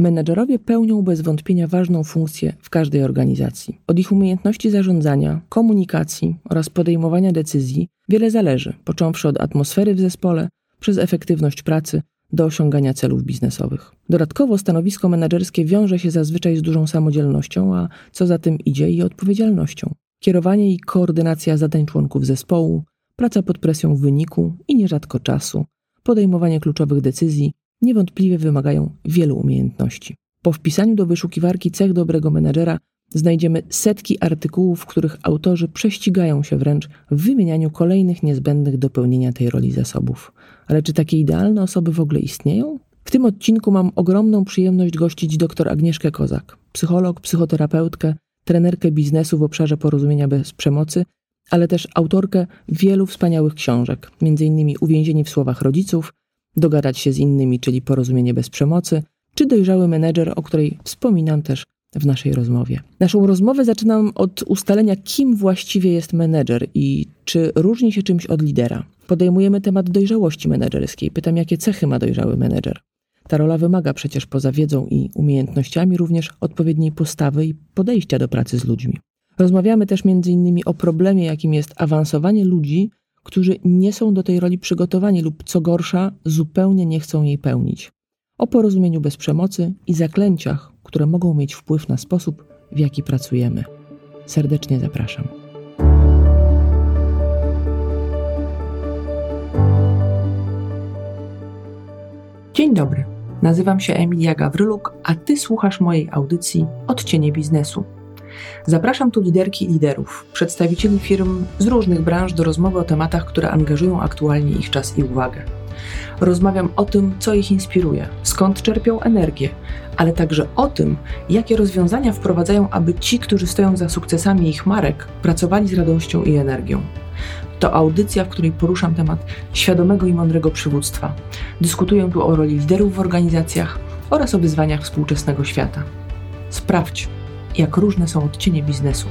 Menedżerowie pełnią bez wątpienia ważną funkcję w każdej organizacji. Od ich umiejętności zarządzania, komunikacji oraz podejmowania decyzji wiele zależy, począwszy od atmosfery w zespole, przez efektywność pracy do osiągania celów biznesowych. Dodatkowo stanowisko menedżerskie wiąże się zazwyczaj z dużą samodzielnością, a co za tym idzie i odpowiedzialnością. Kierowanie i koordynacja zadań członków zespołu, praca pod presją wyniku i nierzadko czasu, podejmowanie kluczowych decyzji niewątpliwie wymagają wielu umiejętności. Po wpisaniu do wyszukiwarki cech dobrego menedżera znajdziemy setki artykułów, w których autorzy prześcigają się wręcz w wymienianiu kolejnych niezbędnych do pełnienia tej roli zasobów. Ale czy takie idealne osoby w ogóle istnieją? W tym odcinku mam ogromną przyjemność gościć dr Agnieszkę Kozak, psycholog, psychoterapeutkę, trenerkę biznesu w obszarze porozumienia bez przemocy, ale też autorkę wielu wspaniałych książek, m.in. Uwięzieni w słowach rodziców, Dogadać się z innymi, czyli porozumienie bez przemocy, czy dojrzały menedżer, o której wspominam też w naszej rozmowie. Naszą rozmowę zaczynam od ustalenia, kim właściwie jest menedżer i czy różni się czymś od lidera. Podejmujemy temat dojrzałości menedżerskiej. Pytam, jakie cechy ma dojrzały menedżer. Ta rola wymaga przecież poza wiedzą i umiejętnościami również odpowiedniej postawy i podejścia do pracy z ludźmi. Rozmawiamy też innymi o problemie, jakim jest awansowanie ludzi, którzy nie są do tej roli przygotowani lub co gorsza, zupełnie nie chcą jej pełnić. O porozumieniu bez przemocy i zaklęciach, które mogą mieć wpływ na sposób, w jaki pracujemy. Serdecznie zapraszam. Dzień dobry. Nazywam się Emilia Gawryluk, a ty słuchasz mojej audycji Odcienie biznesu Zapraszam tu liderki i liderów, przedstawicieli firm z różnych branż do rozmowy o tematach, które angażują aktualnie ich czas i uwagę. Rozmawiam o tym, co ich inspiruje, skąd czerpią energię, ale także o tym, jakie rozwiązania wprowadzają, aby ci, którzy stoją za sukcesami ich marek, pracowali z radością i energią. To audycja, w której poruszam temat świadomego i mądrego przywództwa. Dyskutuję tu o roli liderów w organizacjach oraz o wyzwaniach współczesnego świata. Sprawdź, jak różne są odcienie biznesu.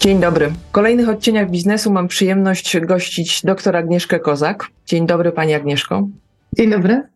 Dzień dobry. W kolejnych odcieniach biznesu mam przyjemność gościć dr Agnieszkę Kozak. Dzień dobry Pani Agnieszko. Dzień dobry.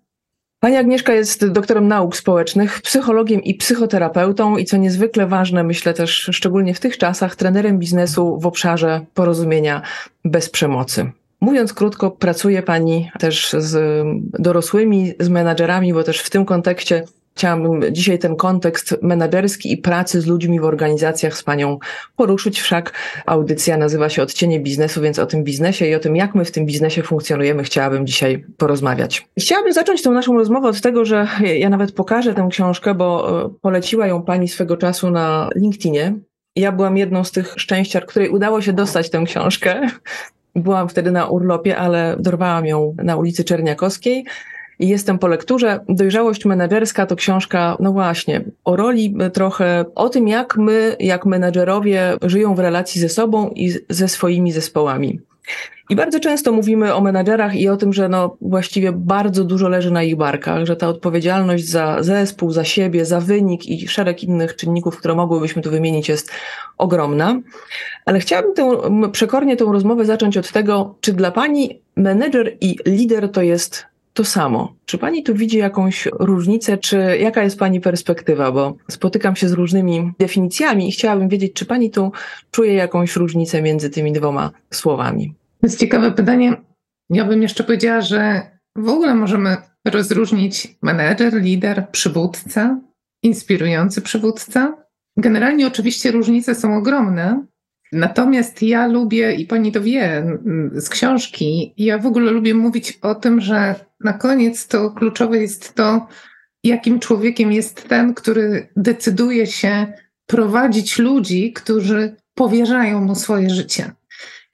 Pani Agnieszka jest doktorem nauk społecznych, psychologiem i psychoterapeutą i co niezwykle ważne, myślę też szczególnie w tych czasach, trenerem biznesu w obszarze porozumienia bez przemocy. Mówiąc krótko, pracuje Pani też z dorosłymi, z menadżerami, bo też w tym kontekście Chciałabym dzisiaj ten kontekst menedżerski i pracy z ludźmi w organizacjach z Panią poruszyć, wszak audycja nazywa się Odcienie Biznesu, więc o tym biznesie i o tym, jak my w tym biznesie funkcjonujemy, chciałabym dzisiaj porozmawiać. Chciałabym zacząć tę naszą rozmowę od tego, że ja nawet pokażę tę książkę, bo e, poleciła ją Pani swego czasu na LinkedInie. Ja byłam jedną z tych szczęściar, której udało się dostać tę książkę. Byłam wtedy na urlopie, ale dorwałam ją na ulicy Czerniakowskiej i jestem po lekturze. Dojrzałość menedżerska to książka, no właśnie, o roli trochę, o tym, jak my, jak menedżerowie żyją w relacji ze sobą i ze swoimi zespołami. I bardzo często mówimy o menadżerach i o tym, że no właściwie bardzo dużo leży na ich barkach, że ta odpowiedzialność za zespół, za siebie, za wynik i szereg innych czynników, które mogłybyśmy tu wymienić, jest ogromna. Ale chciałabym tę, przekornie tę rozmowę zacząć od tego, czy dla Pani menedżer i lider to jest to samo. Czy pani tu widzi jakąś różnicę, czy jaka jest pani perspektywa? Bo spotykam się z różnymi definicjami i chciałabym wiedzieć, czy pani tu czuje jakąś różnicę między tymi dwoma słowami. To jest ciekawe pytanie. Ja bym jeszcze powiedziała, że w ogóle możemy rozróżnić menedżer, lider, przywódca, inspirujący przywódca. Generalnie oczywiście różnice są ogromne, Natomiast ja lubię, i pani to wie z książki, ja w ogóle lubię mówić o tym, że na koniec to kluczowe jest to, jakim człowiekiem jest ten, który decyduje się prowadzić ludzi, którzy powierzają mu swoje życie.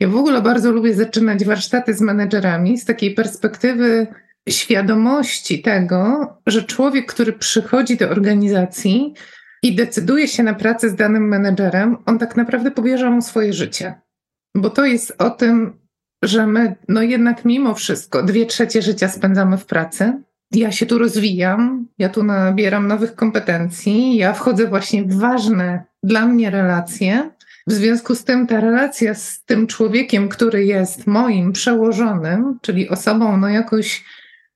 Ja w ogóle bardzo lubię zaczynać warsztaty z menedżerami z takiej perspektywy świadomości tego, że człowiek, który przychodzi do organizacji, i decyduje się na pracę z danym menedżerem, on tak naprawdę powierza mu swoje życie. Bo to jest o tym, że my, no jednak mimo wszystko, dwie trzecie życia spędzamy w pracy. Ja się tu rozwijam, ja tu nabieram nowych kompetencji, ja wchodzę właśnie w ważne dla mnie relacje W związku z tym ta relacja z tym człowiekiem, który jest moim przełożonym, czyli osobą no jakoś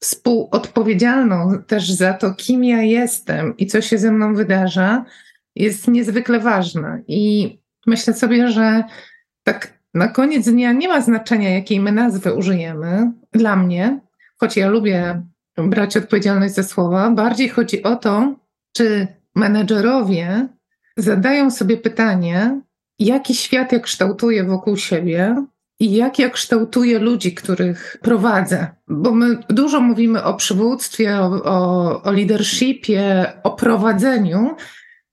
współodpowiedzialną też za to, kim ja jestem i co się ze mną wydarza, jest niezwykle ważna. I myślę sobie, że tak na koniec dnia nie ma znaczenia, jakiej my nazwy użyjemy. Dla mnie, choć ja lubię brać odpowiedzialność za słowa, bardziej chodzi o to, czy menedżerowie zadają sobie pytanie, jaki świat ja kształtuję wokół siebie i jak ja kształtuję ludzi, których prowadzę. Bo my dużo mówimy o przywództwie, o, o, o leadershipie, o prowadzeniu,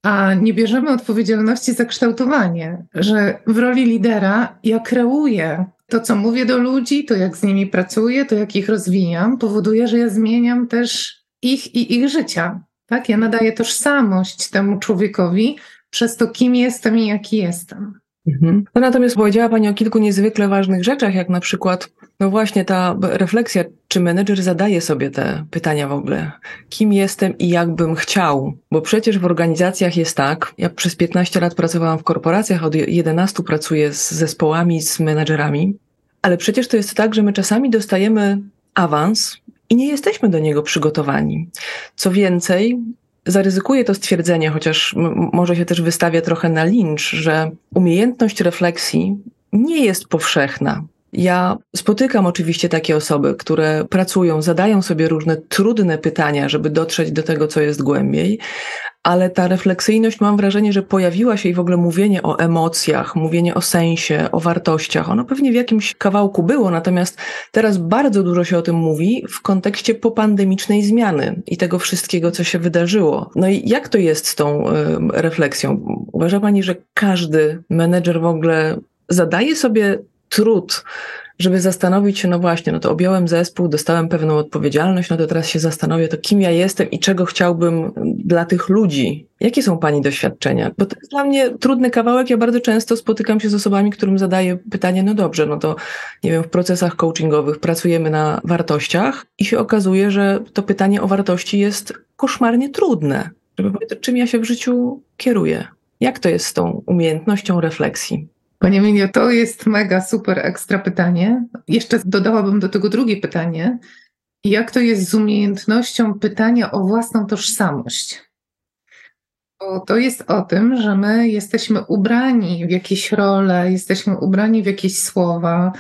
a nie bierzemy odpowiedzialności za kształtowanie, że w roli lidera ja kreuję to, co mówię do ludzi, to jak z nimi pracuję, to jak ich rozwijam, powoduje, że ja zmieniam też ich i ich życia. Tak? Ja nadaję tożsamość temu człowiekowi przez to, kim jestem i jaki jestem. Mhm. No natomiast powiedziała Pani o kilku niezwykle ważnych rzeczach, jak na przykład, no właśnie ta refleksja, czy menedżer zadaje sobie te pytania w ogóle, kim jestem i jak bym chciał, bo przecież w organizacjach jest tak, ja przez 15 lat pracowałam w korporacjach, od 11 pracuję z zespołami, z menedżerami, ale przecież to jest tak, że my czasami dostajemy awans i nie jesteśmy do niego przygotowani. Co więcej, zaryzykuję to stwierdzenie, chociaż może się też wystawia trochę na lincz, że umiejętność refleksji nie jest powszechna. Ja spotykam oczywiście takie osoby, które pracują, zadają sobie różne trudne pytania, żeby dotrzeć do tego, co jest głębiej, ale ta refleksyjność mam wrażenie, że pojawiła się i w ogóle mówienie o emocjach, mówienie o sensie, o wartościach. Ono pewnie w jakimś kawałku było, natomiast teraz bardzo dużo się o tym mówi w kontekście popandemicznej zmiany i tego wszystkiego, co się wydarzyło. No i jak to jest z tą refleksją? Uważa Pani, że każdy menedżer w ogóle zadaje sobie trud żeby zastanowić się, no właśnie, no to objąłem zespół, dostałem pewną odpowiedzialność, no to teraz się zastanowię, to kim ja jestem i czego chciałbym dla tych ludzi. Jakie są Pani doświadczenia? Bo to jest dla mnie trudny kawałek. Ja bardzo często spotykam się z osobami, którym zadaję pytanie, no dobrze, no to nie wiem, w procesach coachingowych pracujemy na wartościach i się okazuje, że to pytanie o wartości jest koszmarnie trudne. Żeby powiedzieć, czym ja się w życiu kieruję. Jak to jest z tą umiejętnością refleksji? Panie Minio, to jest mega super ekstra pytanie. Jeszcze dodałabym do tego drugie pytanie. Jak to jest z umiejętnością pytania o własną tożsamość? Bo to jest o tym, że my jesteśmy ubrani w jakieś role, jesteśmy ubrani w jakieś słowa,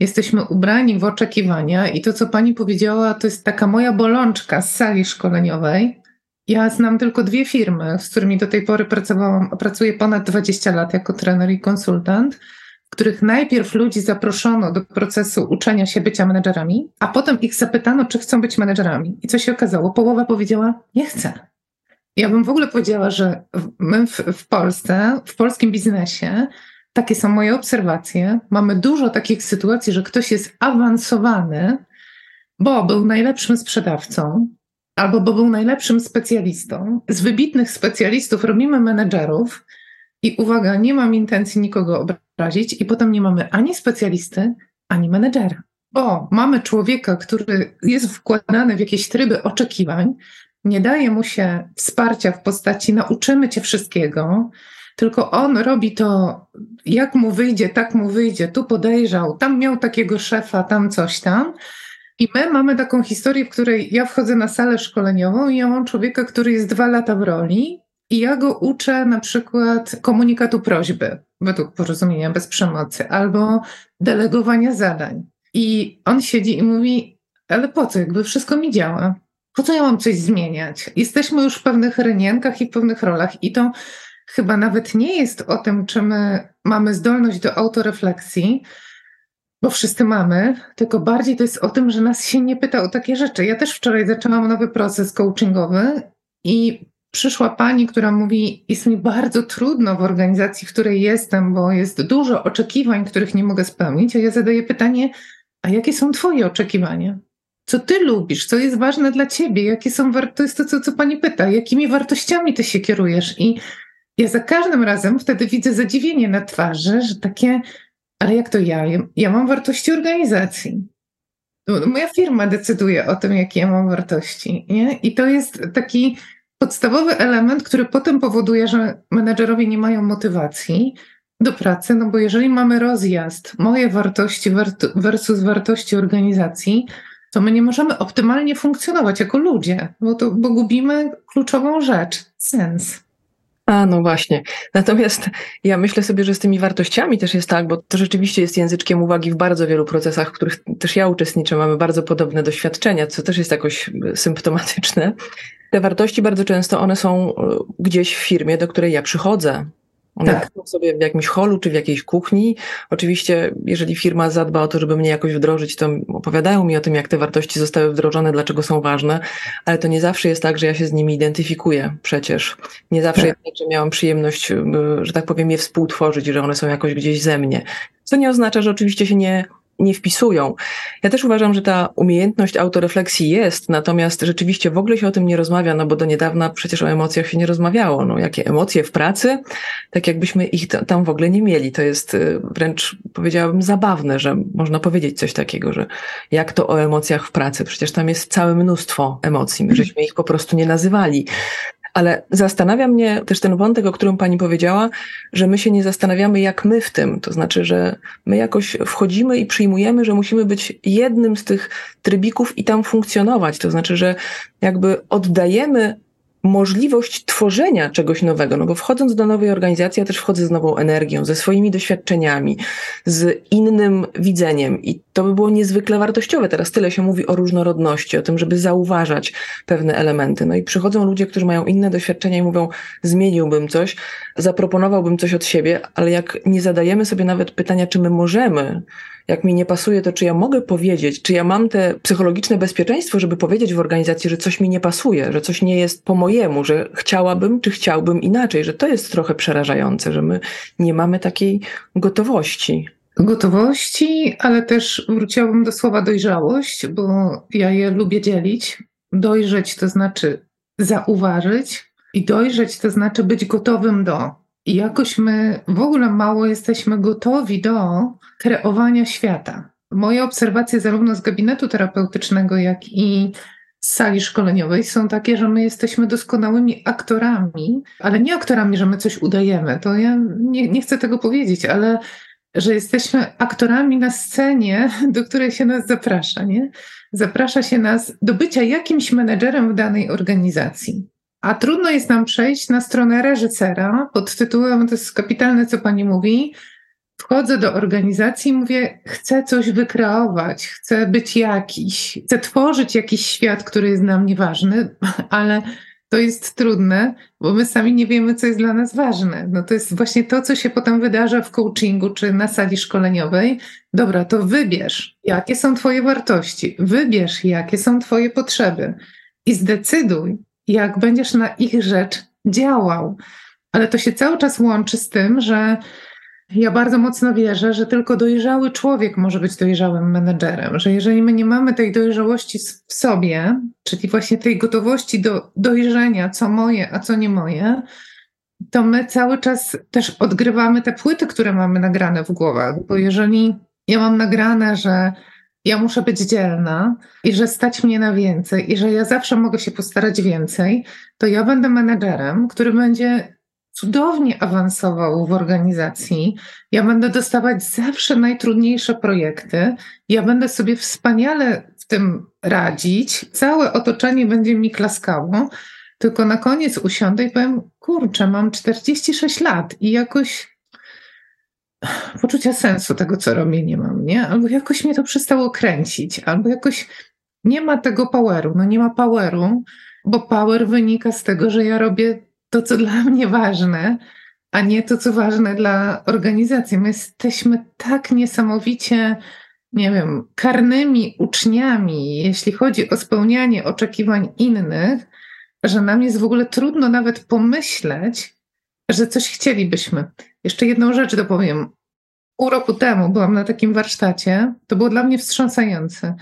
jesteśmy ubrani w oczekiwania i to, co pani powiedziała, to jest taka moja bolączka z sali szkoleniowej, ja znam tylko dwie firmy, z którymi do tej pory pracowałam, pracuję ponad 20 lat jako trener i konsultant, których najpierw ludzi zaproszono do procesu uczenia się bycia menedżerami, a potem ich zapytano, czy chcą być menedżerami. I co się okazało? Połowa powiedziała, nie chcę. Ja bym w ogóle powiedziała, że my w, w Polsce, w polskim biznesie, takie są moje obserwacje. Mamy dużo takich sytuacji, że ktoś jest awansowany, bo był najlepszym sprzedawcą, albo bo był najlepszym specjalistą. Z wybitnych specjalistów robimy menedżerów i uwaga, nie mam intencji nikogo obrazić, i potem nie mamy ani specjalisty, ani menedżera. Bo mamy człowieka, który jest wkładany w jakieś tryby oczekiwań, nie daje mu się wsparcia w postaci nauczymy cię wszystkiego, tylko on robi to, jak mu wyjdzie, tak mu wyjdzie, tu podejrzał, tam miał takiego szefa, tam coś tam. I my mamy taką historię, w której ja wchodzę na salę szkoleniową i ja mam człowieka, który jest dwa lata w roli i ja go uczę na przykład komunikatu prośby według porozumienia bez przemocy albo delegowania zadań. I on siedzi i mówi, ale po co, jakby wszystko mi działa. Po co ja mam coś zmieniać? Jesteśmy już w pewnych rynienkach i pewnych rolach i to chyba nawet nie jest o tym, czy my mamy zdolność do autorefleksji, bo wszyscy mamy, tylko bardziej to jest o tym, że nas się nie pyta o takie rzeczy. Ja też wczoraj zaczęłam nowy proces coachingowy i przyszła pani, która mówi: Jest mi bardzo trudno w organizacji, w której jestem, bo jest dużo oczekiwań, których nie mogę spełnić. A ja zadaję pytanie: A jakie są Twoje oczekiwania? Co Ty lubisz? Co jest ważne dla Ciebie? Jakie są war- to jest to, co, co pani pyta. Jakimi wartościami Ty się kierujesz? I ja za każdym razem wtedy widzę zadziwienie na twarzy, że takie ale jak to ja? Ja mam wartości organizacji. Moja firma decyduje o tym, jakie ja mam wartości. Nie? I to jest taki podstawowy element, który potem powoduje, że menedżerowie nie mają motywacji, do pracy, no bo jeżeli mamy rozjazd, moje wartości versus wartości organizacji, to my nie możemy optymalnie funkcjonować jako ludzie, bo, to, bo gubimy kluczową rzecz sens. A, no właśnie. Natomiast ja myślę sobie, że z tymi wartościami też jest tak, bo to rzeczywiście jest języczkiem uwagi w bardzo wielu procesach, w których też ja uczestniczę, mamy bardzo podobne doświadczenia, co też jest jakoś symptomatyczne. Te wartości bardzo często one są e, gdzieś w firmie, do której ja przychodzę. One tak. sobie w jakimś holu czy w jakiejś kuchni. Oczywiście, jeżeli firma zadba o to, żeby mnie jakoś wdrożyć, to opowiadają mi o tym, jak te wartości zostały wdrożone, dlaczego są ważne, ale to nie zawsze jest tak, że ja się z nimi identyfikuję przecież. Nie zawsze tak. jest tak, że miałam przyjemność, y, że tak powiem, je współtworzyć, że one są jakoś gdzieś ze mnie. Co nie oznacza, że oczywiście się nie nie wpisują. Ja też uważam, że ta umiejętność autorefleksji jest, natomiast rzeczywiście w ogóle się o tym nie rozmawia, no bo do niedawna przecież o emocjach się nie rozmawiało. No, jakie emocje w pracy, tak jakbyśmy ich tam w ogóle nie mieli. To jest y, wręcz, powiedziałabym, zabawne, że można powiedzieć coś takiego, że jak to o emocjach w pracy? Przecież tam jest całe mnóstwo emocji, my żeśmy ich po prostu nie nazywali. Ale zastanawia mnie też ten wątek, o którym pani powiedziała, że my się nie zastanawiamy, jak my w tym. To znaczy, że my jakoś wchodzimy i przyjmujemy, że musimy być jednym z tych trybików i tam funkcjonować. To znaczy, że jakby oddajemy możliwość tworzenia czegoś nowego, no bo wchodząc do nowej organizacji, ja też wchodzę z nową energią, ze swoimi doświadczeniami, z innym widzeniem i to by było niezwykle wartościowe. Teraz tyle się mówi o różnorodności, o tym, żeby zauważać pewne elementy. No i przychodzą ludzie, którzy mają inne doświadczenia i mówią, zmieniłbym coś, zaproponowałbym coś od siebie, ale jak nie zadajemy sobie nawet pytania, czy my możemy, jak mi nie pasuje, to czy ja mogę powiedzieć, czy ja mam te psychologiczne bezpieczeństwo, żeby powiedzieć w organizacji, że coś mi nie pasuje, że coś nie jest po mojemu, że chciałabym, czy chciałbym inaczej, że to jest trochę przerażające, że my nie mamy takiej gotowości. Gotowości, ale też wróciłabym do słowa dojrzałość, bo ja je lubię dzielić. Dojrzeć to znaczy zauważyć, i dojrzeć to znaczy być gotowym do. Jakoś my w ogóle mało jesteśmy gotowi do kreowania świata. Moje obserwacje zarówno z gabinetu terapeutycznego, jak i z sali szkoleniowej są takie, że my jesteśmy doskonałymi aktorami, ale nie aktorami, że my coś udajemy. To ja nie, nie chcę tego powiedzieć, ale że jesteśmy aktorami na scenie, do której się nas zaprasza. Nie? Zaprasza się nas do bycia jakimś menedżerem w danej organizacji. A trudno jest nam przejść na stronę reżysera pod tytułem, to jest kapitalne, co pani mówi. Wchodzę do organizacji i mówię, chcę coś wykreować, chcę być jakiś, chcę tworzyć jakiś świat, który jest dla mnie ważny, ale to jest trudne, bo my sami nie wiemy, co jest dla nas ważne. No to jest właśnie to, co się potem wydarza w coachingu czy na sali szkoleniowej. Dobra, to wybierz, jakie są Twoje wartości, wybierz, jakie są Twoje potrzeby i zdecyduj, jak będziesz na ich rzecz działał. Ale to się cały czas łączy z tym, że ja bardzo mocno wierzę, że tylko dojrzały człowiek może być dojrzałym menedżerem, że jeżeli my nie mamy tej dojrzałości w sobie, czyli właśnie tej gotowości do dojrzenia, co moje, a co nie moje, to my cały czas też odgrywamy te płyty, które mamy nagrane w głowach. Bo jeżeli ja mam nagrane, że ja muszę być dzielna i że stać mnie na więcej i że ja zawsze mogę się postarać więcej, to ja będę menedżerem, który będzie cudownie awansował w organizacji. Ja będę dostawać zawsze najtrudniejsze projekty. Ja będę sobie wspaniale w tym radzić. Całe otoczenie będzie mi klaskało. Tylko na koniec usiądę i powiem: Kurczę, mam 46 lat i jakoś poczucia sensu tego, co robię, nie mam, nie? Albo jakoś mnie to przestało kręcić, albo jakoś nie ma tego poweru. No nie ma poweru, bo power wynika z tego, że ja robię to, co dla mnie ważne, a nie to, co ważne dla organizacji. My jesteśmy tak niesamowicie, nie wiem, karnymi uczniami, jeśli chodzi o spełnianie oczekiwań innych, że nam jest w ogóle trudno nawet pomyśleć, że coś chcielibyśmy. Jeszcze jedną rzecz dopowiem. Pół roku temu byłam na takim warsztacie. To było dla mnie wstrząsające.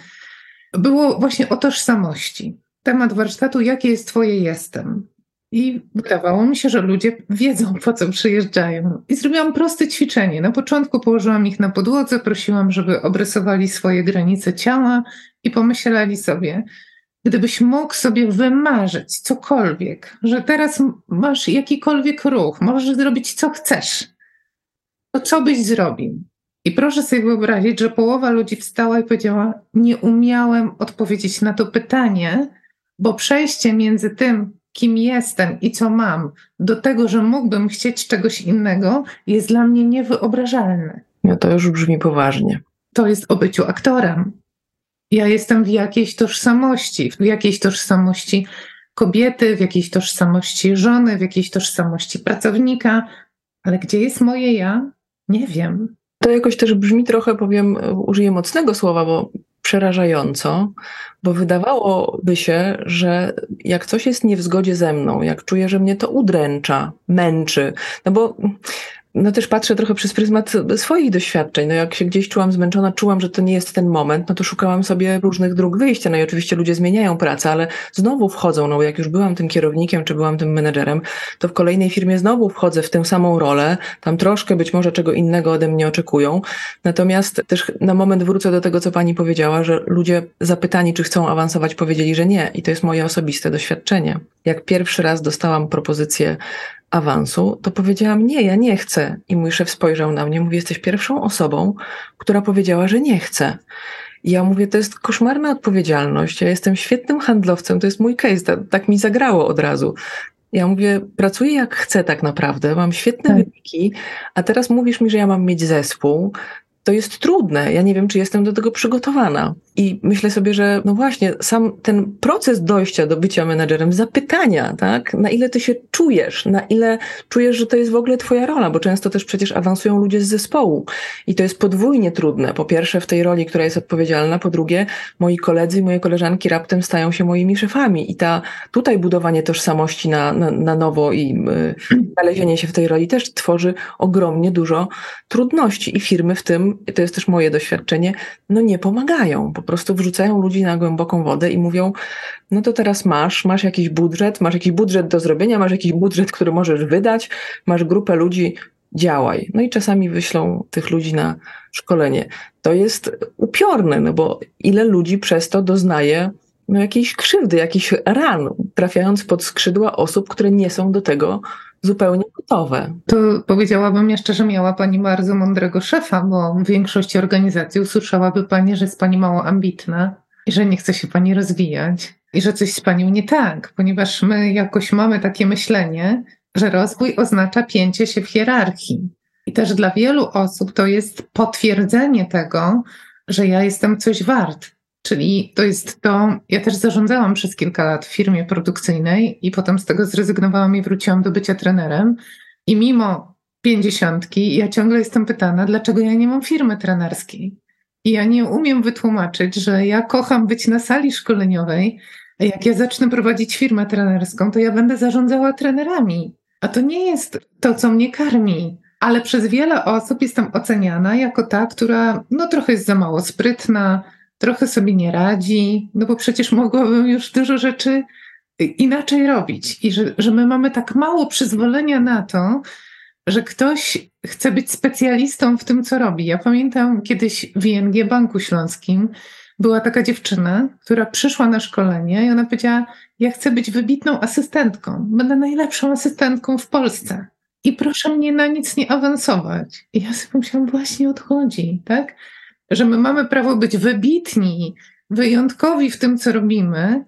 Było właśnie o tożsamości. Temat warsztatu, jakie jest Twoje jestem. I wydawało mi się, że ludzie wiedzą, po co przyjeżdżają. I zrobiłam proste ćwiczenie. Na początku położyłam ich na podłodze, prosiłam, żeby obrysowali swoje granice ciała i pomyśleli sobie, gdybyś mógł sobie wymarzyć cokolwiek, że teraz masz jakikolwiek ruch, możesz zrobić co chcesz, to co byś zrobił? I proszę sobie wyobrazić, że połowa ludzi wstała i powiedziała: Nie umiałem odpowiedzieć na to pytanie, bo przejście między tym, kim jestem i co mam, do tego, że mógłbym chcieć czegoś innego, jest dla mnie niewyobrażalne. No to już brzmi poważnie. To jest o byciu aktorem. Ja jestem w jakiejś tożsamości, w jakiejś tożsamości kobiety, w jakiejś tożsamości żony, w jakiejś tożsamości pracownika, ale gdzie jest moje ja? Nie wiem. To jakoś też brzmi trochę, powiem, użyję mocnego słowa, bo przerażająco, bo wydawałoby się, że jak coś jest nie w zgodzie ze mną, jak czuję, że mnie to udręcza, męczy, no bo no też patrzę trochę przez pryzmat swoich doświadczeń. No jak się gdzieś czułam zmęczona, czułam, że to nie jest ten moment, no to szukałam sobie różnych dróg wyjścia. No i oczywiście ludzie zmieniają pracę, ale znowu wchodzą, no jak już byłam tym kierownikiem, czy byłam tym menedżerem, to w kolejnej firmie znowu wchodzę w tę samą rolę, tam troszkę być może czego innego ode mnie oczekują. Natomiast też na moment wrócę do tego, co pani powiedziała, że ludzie zapytani, czy chcą awansować, powiedzieli, że nie. I to jest moje osobiste doświadczenie. Jak pierwszy raz dostałam propozycję awansu, to powiedziałam nie, ja nie chcę. I mój szef spojrzał na mnie, mówi, jesteś pierwszą osobą, która powiedziała, że nie chce. I ja mówię, to jest koszmarna odpowiedzialność, ja jestem świetnym handlowcem, to jest mój case, tak, tak mi zagrało od razu. Ja mówię, pracuję jak chcę tak naprawdę, mam świetne tak. wyniki, a teraz mówisz mi, że ja mam mieć zespół, to jest trudne. Ja nie wiem, czy jestem do tego przygotowana. I myślę sobie, że no właśnie, sam ten proces dojścia do bycia menedżerem, zapytania, tak, na ile ty się czujesz, na ile czujesz, że to jest w ogóle twoja rola, bo często też przecież awansują ludzie z zespołu. I to jest podwójnie trudne. Po pierwsze, w tej roli, która jest odpowiedzialna, po drugie, moi koledzy i moje koleżanki raptem stają się moimi szefami. I ta tutaj budowanie tożsamości na, na, na nowo i y, znalezienie się w tej roli też tworzy ogromnie dużo trudności. I firmy w tym to jest też moje doświadczenie, no nie pomagają. Po prostu wrzucają ludzi na głęboką wodę i mówią, no to teraz masz, masz jakiś budżet, masz jakiś budżet do zrobienia, masz jakiś budżet, który możesz wydać, masz grupę ludzi, działaj. No i czasami wyślą tych ludzi na szkolenie. To jest upiorne, no bo ile ludzi przez to doznaje no, jakiejś krzywdy, jakichś ran, trafiając pod skrzydła osób, które nie są do tego zupełnie gotowe. To powiedziałabym jeszcze, że miała Pani bardzo mądrego szefa, bo w większości organizacji usłyszałaby Pani, że jest Pani mało ambitna i że nie chce się Pani rozwijać i że coś z Panią nie tak, ponieważ my jakoś mamy takie myślenie, że rozwój oznacza pięcie się w hierarchii. I też dla wielu osób to jest potwierdzenie tego, że ja jestem coś wart, Czyli to jest to, ja też zarządzałam przez kilka lat w firmie produkcyjnej i potem z tego zrezygnowałam i wróciłam do bycia trenerem. I mimo pięćdziesiątki, ja ciągle jestem pytana, dlaczego ja nie mam firmy trenerskiej. I ja nie umiem wytłumaczyć, że ja kocham być na sali szkoleniowej, jak ja zacznę prowadzić firmę trenerską, to ja będę zarządzała trenerami. A to nie jest to, co mnie karmi. Ale przez wiele osób jestem oceniana jako ta, która no trochę jest za mało sprytna, trochę sobie nie radzi, no bo przecież mogłabym już dużo rzeczy inaczej robić. I że, że my mamy tak mało przyzwolenia na to, że ktoś chce być specjalistą w tym, co robi. Ja pamiętam kiedyś w ING Banku Śląskim była taka dziewczyna, która przyszła na szkolenie i ona powiedziała: Ja chcę być wybitną asystentką, będę najlepszą asystentką w Polsce. I proszę mnie na nic nie awansować. I ja sobie pomyślałam, właśnie odchodzi, tak? Że my mamy prawo być wybitni, wyjątkowi w tym, co robimy,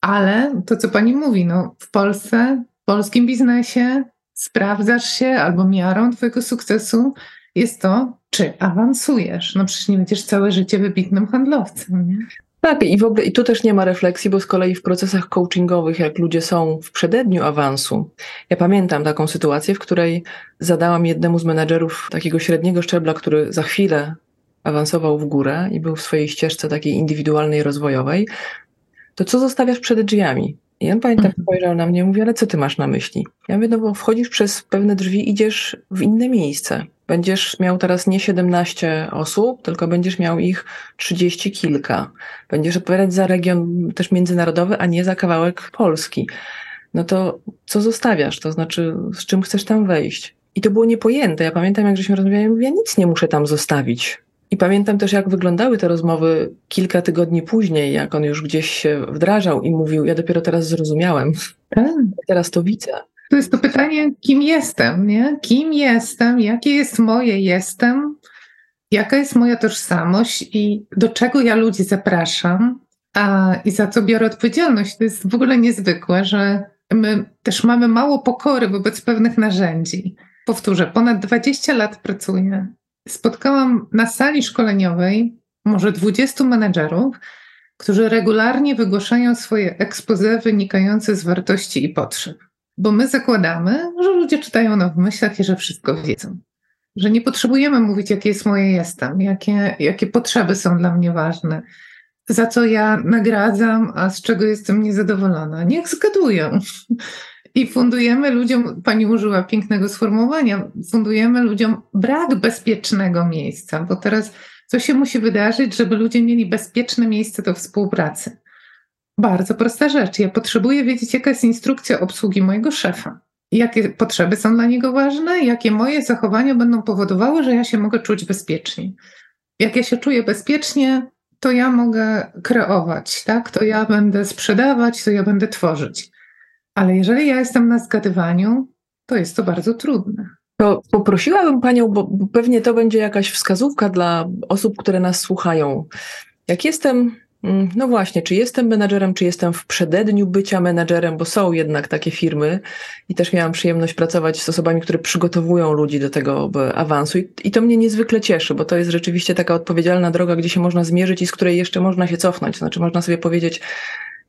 ale to, co pani mówi, no, w Polsce, w polskim biznesie sprawdzasz się albo miarą twojego sukcesu jest to, czy awansujesz. No przecież nie będziesz całe życie wybitnym handlowcem, nie? Tak, i w ogóle i tu też nie ma refleksji, bo z kolei w procesach coachingowych, jak ludzie są w przededniu awansu, ja pamiętam taką sytuację, w której zadałam jednemu z menedżerów takiego średniego szczebla, który za chwilę awansował w górę i był w swojej ścieżce takiej indywidualnej, rozwojowej, to co zostawiasz przed drzwiami? I on pamiętam, mhm. spojrzał na mnie i mówi, ale co ty masz na myśli? Ja mówię, no bo wchodzisz przez pewne drzwi, idziesz w inne miejsce. Będziesz miał teraz nie 17 osób, tylko będziesz miał ich 30 kilka. Będziesz odpowiadać za region też międzynarodowy, a nie za kawałek Polski. No to co zostawiasz? To znaczy, z czym chcesz tam wejść? I to było niepojęte. Ja pamiętam, jak żeśmy rozmawiali, mówię, ja nic nie muszę tam zostawić. I pamiętam też, jak wyglądały te rozmowy kilka tygodni później, jak on już gdzieś się wdrażał i mówił: Ja dopiero teraz zrozumiałem. Tak. Teraz to widzę. To jest to pytanie, kim jestem, nie? Kim jestem, jakie jest moje jestem, jaka jest moja tożsamość i do czego ja ludzi zapraszam a, i za co biorę odpowiedzialność. To jest w ogóle niezwykłe, że my też mamy mało pokory wobec pewnych narzędzi. Powtórzę, ponad 20 lat pracuję. Spotkałam na sali szkoleniowej może 20 menedżerów, którzy regularnie wygłaszają swoje ekspoze wynikające z wartości i potrzeb. Bo my zakładamy, że ludzie czytają na w myślach i że wszystko wiedzą. Że nie potrzebujemy mówić, jakie jest moje jestem, jakie, jakie potrzeby są dla mnie ważne, za co ja nagradzam, a z czego jestem niezadowolona. Niech zgadują. I fundujemy ludziom, pani użyła pięknego sformułowania, fundujemy ludziom brak bezpiecznego miejsca, bo teraz co się musi wydarzyć, żeby ludzie mieli bezpieczne miejsce do współpracy? Bardzo prosta rzecz. Ja potrzebuję wiedzieć, jaka jest instrukcja obsługi mojego szefa. Jakie potrzeby są dla niego ważne, jakie moje zachowania będą powodowały, że ja się mogę czuć bezpiecznie. Jak ja się czuję bezpiecznie, to ja mogę kreować, tak? To ja będę sprzedawać, to ja będę tworzyć. Ale jeżeli ja jestem na zgadywaniu, to jest to bardzo trudne. To poprosiłabym Panią, bo pewnie to będzie jakaś wskazówka dla osób, które nas słuchają. Jak jestem, mm, no właśnie, czy jestem menadżerem, czy jestem w przededniu bycia menadżerem, bo są jednak takie firmy i też miałam przyjemność pracować z osobami, które przygotowują ludzi do tego awansu I, i to mnie niezwykle cieszy, bo to jest rzeczywiście taka odpowiedzialna droga, gdzie się można zmierzyć i z której jeszcze można się cofnąć. Znaczy można sobie powiedzieć,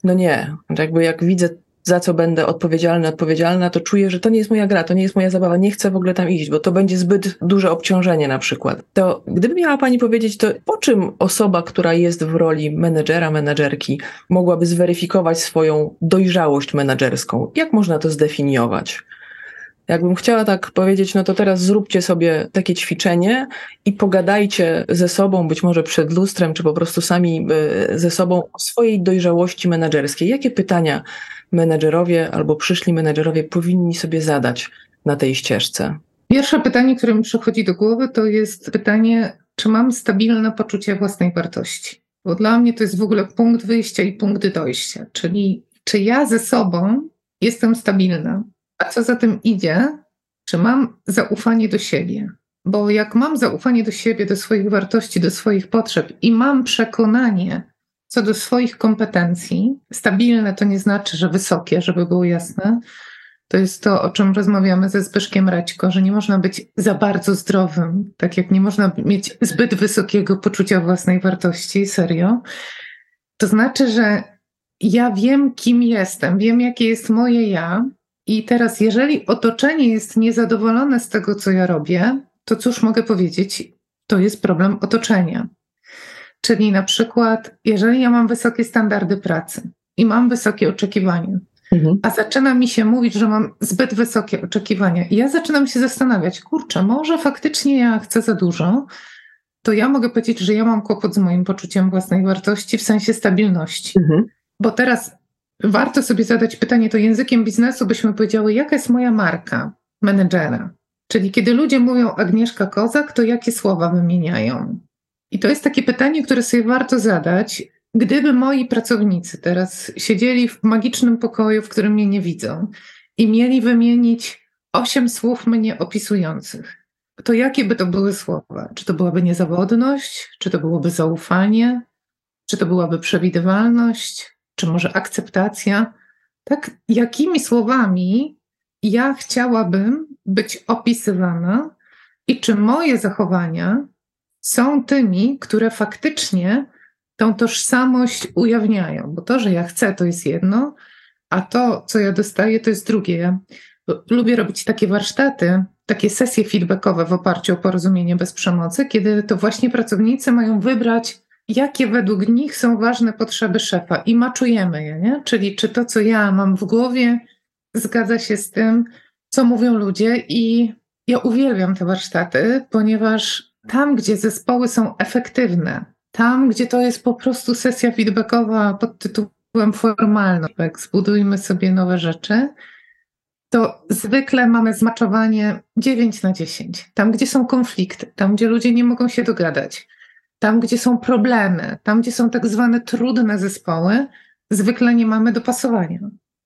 no nie, jakby jak widzę za co będę odpowiedzialny, odpowiedzialna, to czuję, że to nie jest moja gra, to nie jest moja zabawa, nie chcę w ogóle tam iść, bo to będzie zbyt duże obciążenie na przykład. To gdyby miała Pani powiedzieć, to po czym osoba, która jest w roli menedżera, menedżerki, mogłaby zweryfikować swoją dojrzałość menedżerską? Jak można to zdefiniować? Jakbym chciała tak powiedzieć, no to teraz zróbcie sobie takie ćwiczenie i pogadajcie ze sobą, być może przed lustrem, czy po prostu sami e, ze sobą o swojej dojrzałości menedżerskiej. Jakie pytania menedżerowie albo przyszli menedżerowie powinni sobie zadać na tej ścieżce? Pierwsze pytanie, które mi przychodzi do głowy, to jest pytanie, czy mam stabilne poczucie własnej wartości? Bo dla mnie to jest w ogóle punkt wyjścia i punkt dojścia, czyli czy ja ze sobą jestem stabilna, a co za tym idzie, czy mam zaufanie do siebie? Bo jak mam zaufanie do siebie, do swoich wartości, do swoich potrzeb i mam przekonanie, co do swoich kompetencji, stabilne to nie znaczy, że wysokie, żeby było jasne. To jest to, o czym rozmawiamy ze Zbyszkiem Raćko, że nie można być za bardzo zdrowym, tak jak nie można mieć zbyt wysokiego poczucia własnej wartości, serio. To znaczy, że ja wiem, kim jestem, wiem, jakie jest moje ja, i teraz, jeżeli otoczenie jest niezadowolone z tego, co ja robię, to cóż mogę powiedzieć? To jest problem otoczenia. Czyli na przykład, jeżeli ja mam wysokie standardy pracy i mam wysokie oczekiwania, mhm. a zaczyna mi się mówić, że mam zbyt wysokie oczekiwania, i ja zaczynam się zastanawiać, kurczę, może faktycznie ja chcę za dużo, to ja mogę powiedzieć, że ja mam kłopot z moim poczuciem własnej wartości w sensie stabilności. Mhm. Bo teraz warto sobie zadać pytanie, to językiem biznesu byśmy powiedziały, jaka jest moja marka menedżera? Czyli kiedy ludzie mówią Agnieszka Kozak, to jakie słowa wymieniają? I to jest takie pytanie, które sobie warto zadać. Gdyby moi pracownicy teraz siedzieli w magicznym pokoju, w którym mnie nie widzą i mieli wymienić osiem słów mnie opisujących, to jakie by to były słowa? Czy to byłaby niezawodność? Czy to byłoby zaufanie? Czy to byłaby przewidywalność? Czy może akceptacja? Tak, jakimi słowami ja chciałabym być opisywana i czy moje zachowania są tymi, które faktycznie tą tożsamość ujawniają. Bo to, że ja chcę, to jest jedno, a to, co ja dostaję, to jest drugie. Ja lubię robić takie warsztaty, takie sesje feedbackowe w oparciu o porozumienie bez przemocy, kiedy to właśnie pracownicy mają wybrać, jakie według nich są ważne potrzeby szefa i maczujemy je, nie? Czyli czy to, co ja mam w głowie, zgadza się z tym, co mówią ludzie i ja uwielbiam te warsztaty, ponieważ tam, gdzie zespoły są efektywne, tam, gdzie to jest po prostu sesja feedbackowa pod tytułem formalny, zbudujmy sobie nowe rzeczy, to zwykle mamy zmaczowanie 9 na 10. Tam, gdzie są konflikty, tam, gdzie ludzie nie mogą się dogadać, tam, gdzie są problemy, tam, gdzie są tak zwane trudne zespoły, zwykle nie mamy dopasowania.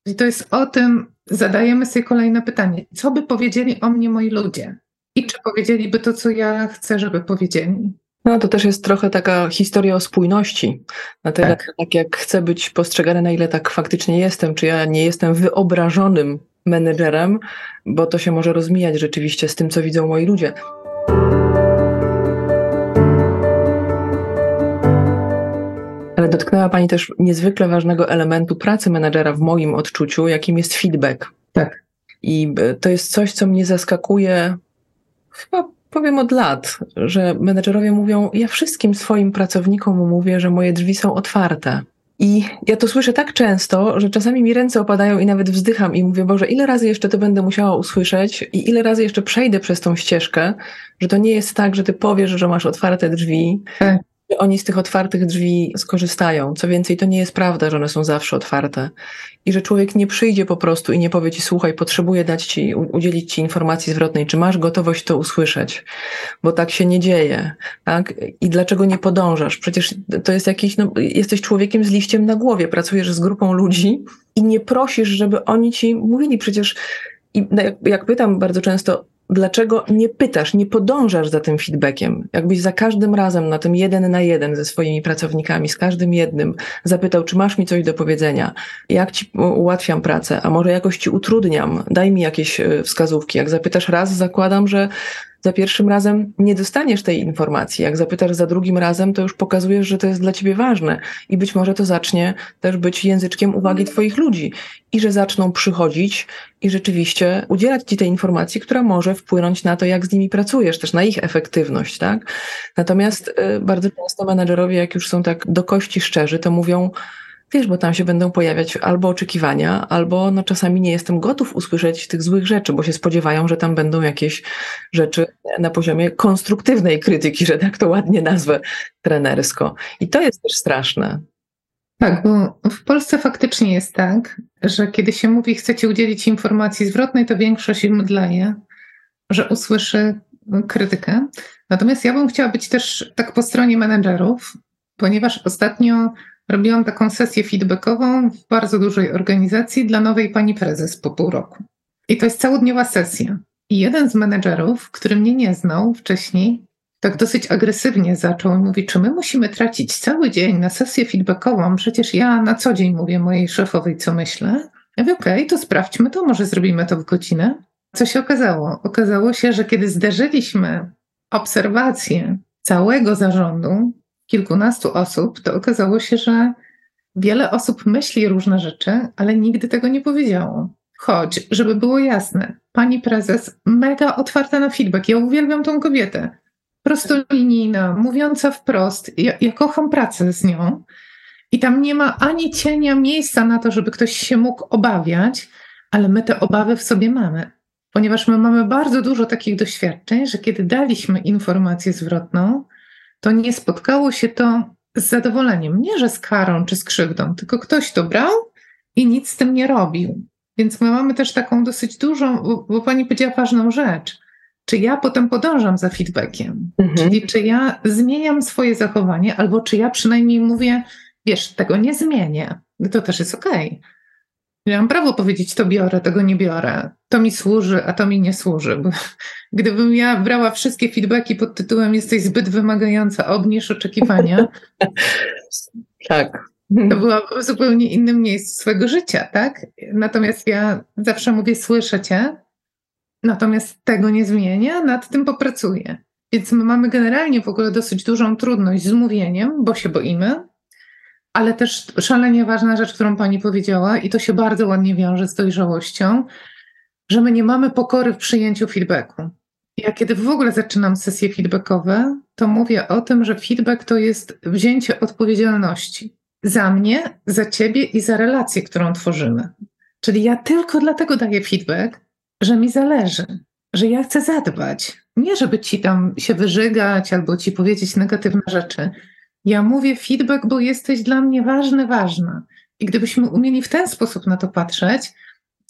I to jest o tym, zadajemy sobie kolejne pytanie. Co by powiedzieli o mnie moi ludzie? I czy powiedzieliby to, co ja chcę, żeby powiedzieli? No to też jest trochę taka historia o spójności. Na tyle, tak. tak jak chcę być postrzegany, na ile tak faktycznie jestem, czy ja nie jestem wyobrażonym menedżerem, bo to się może rozmijać rzeczywiście z tym, co widzą moi ludzie. Ale dotknęła Pani też niezwykle ważnego elementu pracy menedżera w moim odczuciu, jakim jest feedback. Tak. I e, to jest coś, co mnie zaskakuje chyba powiem od lat, że menedżerowie mówią: Ja wszystkim swoim pracownikom mówię, że moje drzwi są otwarte. I ja to słyszę tak często, że czasami mi ręce opadają i nawet wzdycham i mówię, Boże, ile razy jeszcze to będę musiała usłyszeć i ile razy jeszcze przejdę przez tą ścieżkę, że to nie jest tak, że ty powiesz, że masz otwarte drzwi, tak oni z tych otwartych drzwi skorzystają. Co więcej, to nie jest prawda, że one są zawsze otwarte. I że człowiek nie przyjdzie po prostu i nie powie ci, słuchaj, potrzebuję dać ci, udzielić ci informacji zwrotnej, czy masz gotowość to usłyszeć, bo tak się nie dzieje, tak? I dlaczego nie podążasz? Przecież to jest jakiś, no, jesteś człowiekiem z liściem na głowie, pracujesz z grupą ludzi i nie prosisz, żeby oni ci mówili, przecież i jak, jak pytam bardzo często, dlaczego nie pytasz, nie podążasz za tym feedbackiem? Jakbyś za każdym razem na tym jeden na jeden ze swoimi pracownikami, z każdym jednym zapytał, czy masz mi coś do powiedzenia, jak ci ułatwiam pracę, a może jakoś ci utrudniam, daj mi jakieś e, wskazówki. Jak zapytasz raz, zakładam, że za pierwszym razem nie dostaniesz tej informacji. Jak zapytasz za drugim razem, to już pokazujesz, że to jest dla ciebie ważne i być może to zacznie też być języczkiem uwagi twoich ludzi i że zaczną przychodzić i rzeczywiście udzielać ci tej informacji, która może wpłynąć na to, jak z nimi pracujesz, też na ich efektywność, tak? Natomiast y, bardzo często menedżerowie, jak już są tak do kości szczerzy, to mówią, Wiesz, bo tam się będą pojawiać albo oczekiwania, albo no czasami nie jestem gotów usłyszeć tych złych rzeczy, bo się spodziewają, że tam będą jakieś rzeczy na poziomie konstruktywnej krytyki, że tak to ładnie nazwę trenersko. I to jest też straszne. Tak, bo w Polsce faktycznie jest tak, że kiedy się mówi, chcecie udzielić informacji zwrotnej, to większość im dlaje, że usłyszy krytykę. Natomiast ja bym chciała być też tak po stronie menedżerów, ponieważ ostatnio robiłam taką sesję feedbackową w bardzo dużej organizacji dla nowej pani prezes po pół roku. I to jest całodniowa sesja. I jeden z menedżerów, który mnie nie znał wcześniej, tak dosyć agresywnie zaczął mówić, czy my musimy tracić cały dzień na sesję feedbackową, przecież ja na co dzień mówię mojej szefowej, co myślę. Ja mówię, okej, okay, to sprawdźmy to, może zrobimy to w godzinę. Co się okazało? Okazało się, że kiedy zderzyliśmy obserwacje całego zarządu, kilkunastu osób, to okazało się, że wiele osób myśli różne rzeczy, ale nigdy tego nie powiedziało. Choć, żeby było jasne, pani prezes mega otwarta na feedback. Ja uwielbiam tą kobietę. Prostolinijna, mówiąca wprost. Ja, ja kocham pracę z nią. I tam nie ma ani cienia miejsca na to, żeby ktoś się mógł obawiać, ale my te obawy w sobie mamy. Ponieważ my mamy bardzo dużo takich doświadczeń, że kiedy daliśmy informację zwrotną, to nie spotkało się to z zadowoleniem. Nie, że z karą czy z krzywdą, tylko ktoś to brał i nic z tym nie robił. Więc my mamy też taką dosyć dużą, bo, bo pani powiedziała ważną rzecz. Czy ja potem podążam za feedbackiem? Mhm. Czyli czy ja zmieniam swoje zachowanie, albo czy ja przynajmniej mówię, wiesz, tego nie zmienię. To też jest okej. Okay. Ja mam prawo powiedzieć, to biorę, tego nie biorę. To mi służy, a to mi nie służy. Bo gdybym ja brała wszystkie feedbacki pod tytułem jesteś zbyt wymagająca, obniż oczekiwania. tak. To była w zupełnie innym miejscu swojego życia, tak? Natomiast ja zawsze mówię, słyszę cię, natomiast tego nie zmienię, nad tym popracuję. Więc my mamy generalnie w ogóle dosyć dużą trudność z mówieniem, bo się boimy, ale też szalenie ważna rzecz, którą pani powiedziała, i to się bardzo ładnie wiąże z dojrzałością, że my nie mamy pokory w przyjęciu feedbacku. Ja kiedy w ogóle zaczynam sesje feedbackowe, to mówię o tym, że feedback to jest wzięcie odpowiedzialności za mnie, za ciebie i za relację, którą tworzymy. Czyli ja tylko dlatego daję feedback, że mi zależy, że ja chcę zadbać. Nie, żeby ci tam się wyżygać albo ci powiedzieć negatywne rzeczy, ja mówię feedback, bo jesteś dla mnie ważny, ważna. I gdybyśmy umieli w ten sposób na to patrzeć,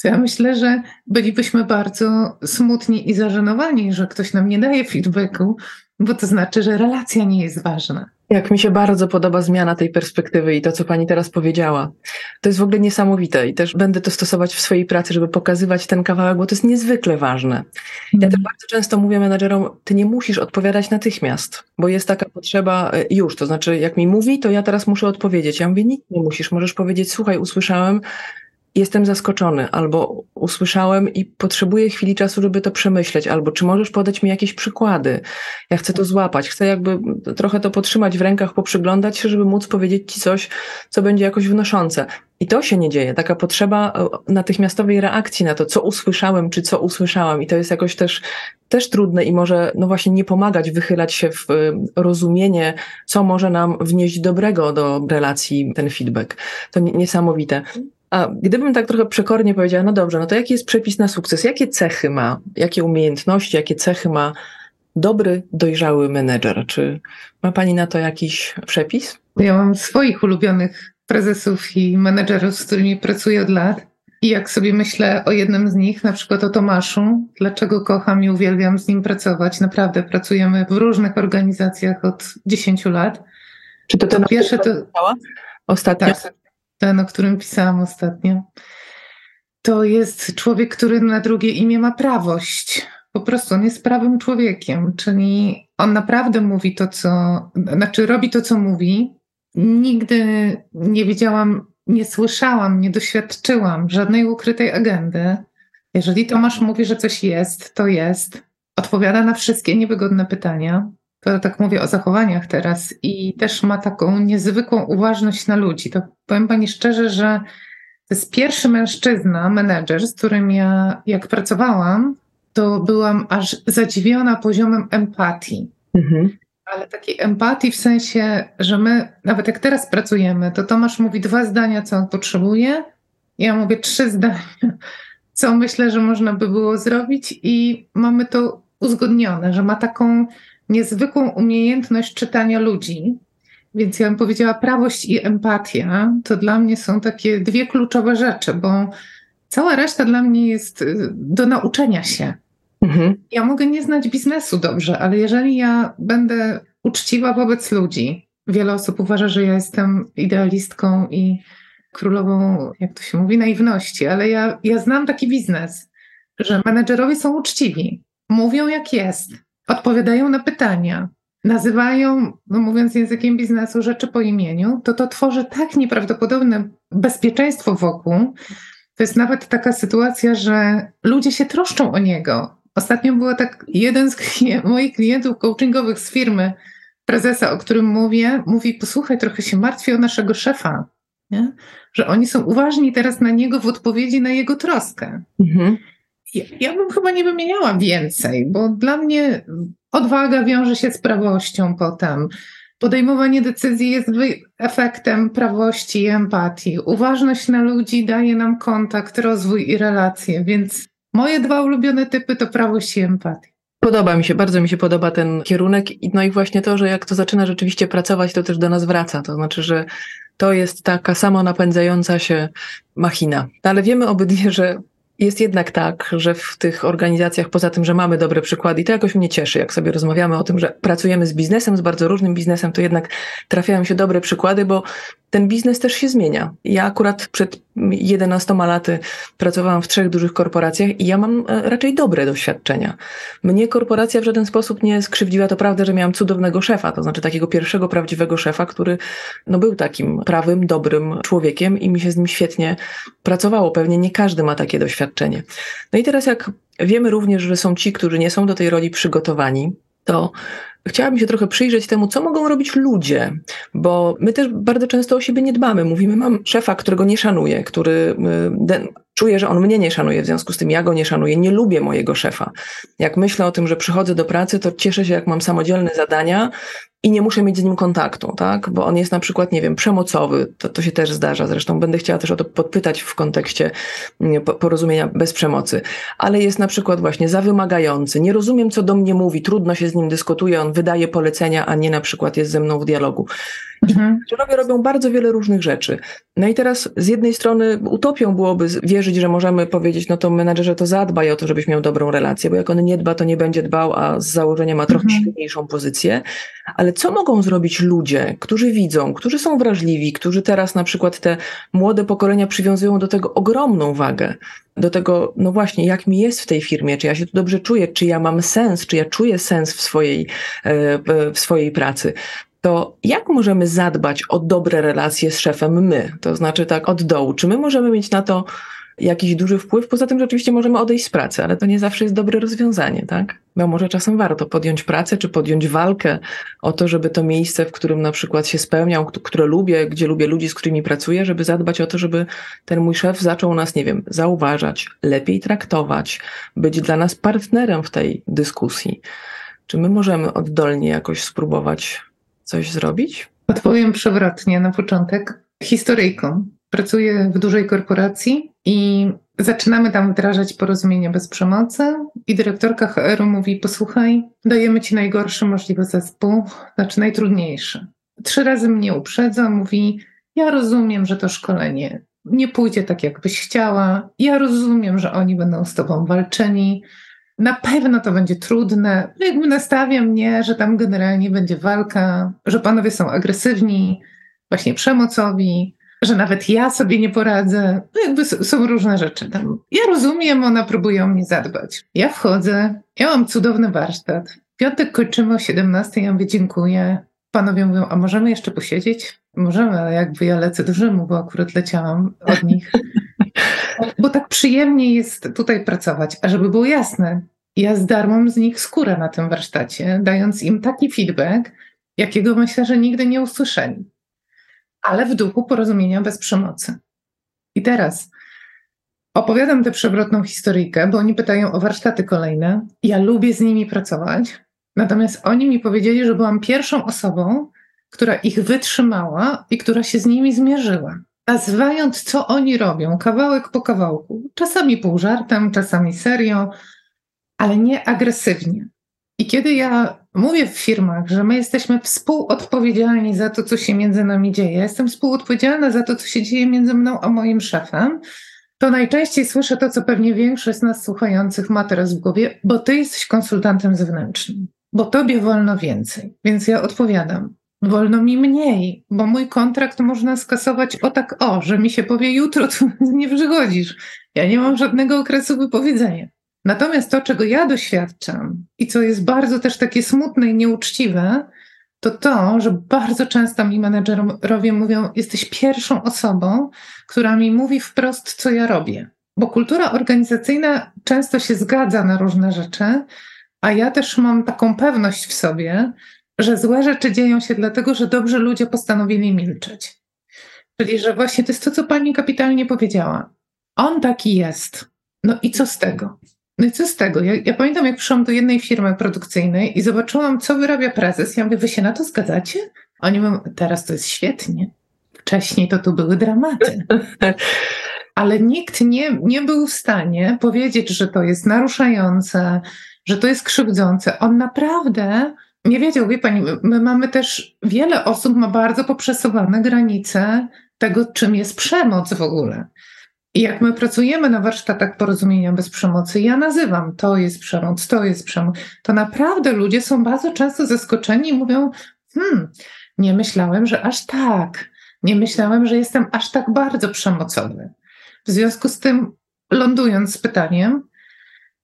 to ja myślę, że bylibyśmy bardzo smutni i zażenowani, że ktoś nam nie daje feedbacku, bo to znaczy, że relacja nie jest ważna. Jak mi się bardzo podoba zmiana tej perspektywy i to, co pani teraz powiedziała. To jest w ogóle niesamowite i też będę to stosować w swojej pracy, żeby pokazywać ten kawałek, bo to jest niezwykle ważne. Ja też mhm. bardzo często mówię menadżerom, ty nie musisz odpowiadać natychmiast, bo jest taka potrzeba e, już, to znaczy jak mi mówi, to ja teraz muszę odpowiedzieć. Ja mówię, nic nie musisz, możesz powiedzieć, słuchaj, usłyszałem, jestem zaskoczony, albo usłyszałem i potrzebuję chwili czasu, żeby to przemyśleć, albo czy możesz podać mi jakieś przykłady? Ja chcę to złapać, chcę jakby trochę to potrzymać w rękach, poprzyglądać się, żeby móc powiedzieć ci coś, co będzie jakoś wnoszące. I to się nie dzieje, taka potrzeba e, natychmiastowej reakcji na to, co usłyszałem, czy co usłyszałam. I to jest jakoś też, też trudne i może, no właśnie, nie pomagać, wychylać się w e, rozumienie, co może nam wnieść dobrego do relacji ten feedback. To niesamowite. A gdybym tak trochę przekornie powiedziała, no dobrze, no to jaki jest przepis na sukces? Jakie cechy ma, jakie umiejętności, jakie cechy ma dobry, dojrzały menedżer? Czy ma Pani na to jakiś przepis? Ja mam swoich ulubionych prezesów i menedżerów, z którymi pracuję od lat. I jak sobie myślę o jednym z nich, na przykład o Tomaszu, dlaczego kocham i uwielbiam z nim pracować. Naprawdę pracujemy w różnych organizacjach od 10 lat. Czy to ten pierwsze to ostatnio? Tak, ten, o którym pisałam ostatnio, to jest człowiek, który na drugie imię ma prawość. Po prostu on jest prawym człowiekiem, czyli on naprawdę mówi to, co, znaczy robi to, co mówi. Nigdy nie widziałam, nie słyszałam, nie doświadczyłam żadnej ukrytej agendy. Jeżeli Tomasz mówi, że coś jest, to jest. Odpowiada na wszystkie niewygodne pytania to tak mówię o zachowaniach teraz i też ma taką niezwykłą uważność na ludzi. To powiem Pani szczerze, że to jest pierwszy mężczyzna, menedżer, z którym ja jak pracowałam, to byłam aż zadziwiona poziomem empatii. Mhm. Ale takiej empatii w sensie, że my, nawet jak teraz pracujemy, to Tomasz mówi dwa zdania, co on potrzebuje, ja mówię trzy zdania, co myślę, że można by było zrobić, i mamy to uzgodnione, że ma taką niezwykłą umiejętność czytania ludzi. Więc ja bym powiedziała, prawość i empatia to dla mnie są takie dwie kluczowe rzeczy, bo cała reszta dla mnie jest y, do nauczenia się. Mhm. Ja mogę nie znać biznesu dobrze, ale jeżeli ja będę uczciwa wobec ludzi, wiele osób uważa, że ja jestem idealistką i królową, jak to się mówi, naiwności, ale ja, ja znam taki biznes, że menedżerowie są uczciwi, mówią jak jest, odpowiadają na pytania, nazywają, no mówiąc językiem biznesu, rzeczy po imieniu, to to tworzy tak nieprawdopodobne bezpieczeństwo wokół. To jest nawet taka sytuacja, że ludzie się troszczą o niego. Ostatnio było tak, jeden z moich klientów coachingowych z firmy, prezesa, o którym mówię, mówi: Posłuchaj, trochę się martwi o naszego szefa, nie? że oni są uważni teraz na niego w odpowiedzi na jego troskę. Mhm. Ja, ja bym chyba nie wymieniała więcej, bo dla mnie odwaga wiąże się z prawością potem. Podejmowanie decyzji jest efektem prawości i empatii. Uważność na ludzi daje nam kontakt, rozwój i relacje, więc moje dwa ulubione typy to prawość i empatia. Podoba mi się, bardzo mi się podoba ten kierunek. No i właśnie to, że jak to zaczyna rzeczywiście pracować, to też do nas wraca. To znaczy, że to jest taka samo napędzająca się machina. Ale wiemy obydwie, że jest jednak tak, że w tych organizacjach, poza tym, że mamy dobre przykłady, i to jakoś mnie cieszy, jak sobie rozmawiamy o tym, że pracujemy z biznesem, z bardzo różnym biznesem, to jednak trafiają się dobre przykłady, bo ten biznes też się zmienia. Ja akurat przed 11 laty pracowałam w trzech dużych korporacjach i ja mam e, raczej dobre doświadczenia. Mnie korporacja w żaden sposób nie skrzywdziła. To prawda, że miałam cudownego szefa, to znaczy takiego pierwszego prawdziwego szefa, który no, był takim prawym, dobrym człowiekiem i mi się z nim świetnie pracowało. Pewnie nie każdy ma takie doświadczenie. No i teraz jak wiemy również, że są ci, którzy nie są do tej roli przygotowani, to chciałabym się trochę przyjrzeć temu, co mogą robić ludzie, bo my też bardzo często o siebie nie dbamy. Mówimy, mam szefa, którego nie szanuję, który y, czuję, że on mnie nie szanuje, w związku z tym ja go nie szanuję, nie lubię mojego szefa. Jak myślę o tym, że przychodzę do pracy, to cieszę się, jak mam samodzielne zadania i nie muszę mieć z nim kontaktu, tak? Bo on jest na przykład, nie wiem, przemocowy, to, to się też zdarza. Zresztą będę chciała też o to podpytać w kontekście mm, porozumienia bez przemocy. Ale jest na przykład właśnie za wymagający, nie rozumiem, co do mnie mówi, trudno się z nim dyskutuje, on wydaje polecenia, a nie na przykład jest ze mną w dialogu. Mhm. Menedżerowie robią bardzo wiele różnych rzeczy. No i teraz z jednej strony utopią byłoby wierzyć, że możemy powiedzieć, no to menadżerze to zadbaj o to, żebyś miał dobrą relację, bo jak on nie dba, to nie będzie dbał, a z założenia ma trochę mhm. silniejszą pozycję. Ale co mogą zrobić ludzie, którzy widzą, którzy są wrażliwi, którzy teraz na przykład te młode pokolenia przywiązują do tego ogromną wagę, do tego, no właśnie, jak mi jest w tej firmie, czy ja się tu dobrze czuję, czy ja mam sens, czy ja czuję sens w swojej, e, w swojej pracy to jak możemy zadbać o dobre relacje z szefem my? To znaczy tak od dołu. Czy my możemy mieć na to jakiś duży wpływ? Poza tym, że oczywiście możemy odejść z pracy, ale to nie zawsze jest dobre rozwiązanie, tak? No może czasem warto podjąć pracę, czy podjąć walkę o to, żeby to miejsce, w którym na przykład się spełniał, które lubię, gdzie lubię ludzi, z którymi pracuję, żeby zadbać o to, żeby ten mój szef zaczął nas, nie wiem, zauważać, lepiej traktować, być dla nas partnerem w tej dyskusji. Czy my możemy oddolnie jakoś spróbować coś zrobić? Odpowiem przewrotnie na początek. Historyjką. Pracuję w dużej korporacji i zaczynamy tam wdrażać porozumienie bez przemocy i dyrektorka HR-u mówi, posłuchaj, dajemy ci najgorszy możliwy zespół, znaczy najtrudniejszy. Trzy razy mnie uprzedza, mówi, ja rozumiem, że to szkolenie nie pójdzie tak, jakbyś chciała, ja rozumiem, że oni będą z tobą walczeni, na pewno to będzie trudne. No jakby nastawia mnie, że tam generalnie będzie walka, że panowie są agresywni, właśnie przemocowi, że nawet ja sobie nie poradzę. No jakby są różne rzeczy tam. Ja rozumiem, ona próbuje o mnie zadbać. Ja wchodzę, ja mam cudowny warsztat. Piątek kończymy o 17, ja mówię dziękuję. Panowie mówią, a możemy jeszcze posiedzieć? Możemy, ale jakby ja lecę do Rzymu, bo akurat leciałam od nich. Bo tak przyjemnie jest tutaj pracować. A żeby było jasne, ja zdarłam z nich skórę na tym warsztacie, dając im taki feedback, jakiego myślę, że nigdy nie usłyszeli. Ale w duchu porozumienia bez przemocy. I teraz opowiadam tę przewrotną historyjkę, bo oni pytają o warsztaty kolejne. Ja lubię z nimi pracować. Natomiast oni mi powiedzieli, że byłam pierwszą osobą, która ich wytrzymała i która się z nimi zmierzyła nazywając, co oni robią, kawałek po kawałku, czasami pół żartem, czasami serio, ale nie agresywnie. I kiedy ja mówię w firmach, że my jesteśmy współodpowiedzialni za to, co się między nami dzieje, jestem współodpowiedzialna za to, co się dzieje między mną a moim szefem, to najczęściej słyszę to, co pewnie większość z nas słuchających ma teraz w głowie, bo ty jesteś konsultantem zewnętrznym, bo tobie wolno więcej. Więc ja odpowiadam, wolno mi mniej, bo mój kontrakt można skasować o tak o, że mi się powie jutro, to nie przychodzisz. Ja nie mam żadnego okresu wypowiedzenia. Natomiast to, czego ja doświadczam i co jest bardzo też takie smutne i nieuczciwe, to to, że bardzo często mi menedżerowie mówią, jesteś pierwszą osobą, która mi mówi wprost, co ja robię. Bo kultura organizacyjna często się zgadza na różne rzeczy, a ja też mam taką pewność w sobie, że złe rzeczy dzieją się dlatego, że dobrzy ludzie postanowili milczeć. Czyli, że właśnie to jest to, co pani kapitalnie powiedziała. On taki jest. No i co z tego? No i co z tego? Ja, ja, pamiętam, jak przyszłam do jednej firmy produkcyjnej i zobaczyłam, co wyrabia prezes. Ja mówię, wy się na to zgadzacie? Oni mówią, teraz to jest świetnie. Wcześniej to tu były dramaty. Ale nikt nie, nie był w stanie powiedzieć, że to jest naruszające, że to jest krzywdzące. On naprawdę nie wiedział, wie pani, my mamy też, wiele osób ma bardzo poprzesuwane granice tego, czym jest przemoc w ogóle. Jak my pracujemy na warsztatach porozumienia bez przemocy, ja nazywam to jest przemoc, to jest przemoc, to naprawdę ludzie są bardzo często zaskoczeni i mówią: Hmm, nie myślałem, że aż tak, nie myślałem, że jestem aż tak bardzo przemocowy. W związku z tym, lądując z pytaniem,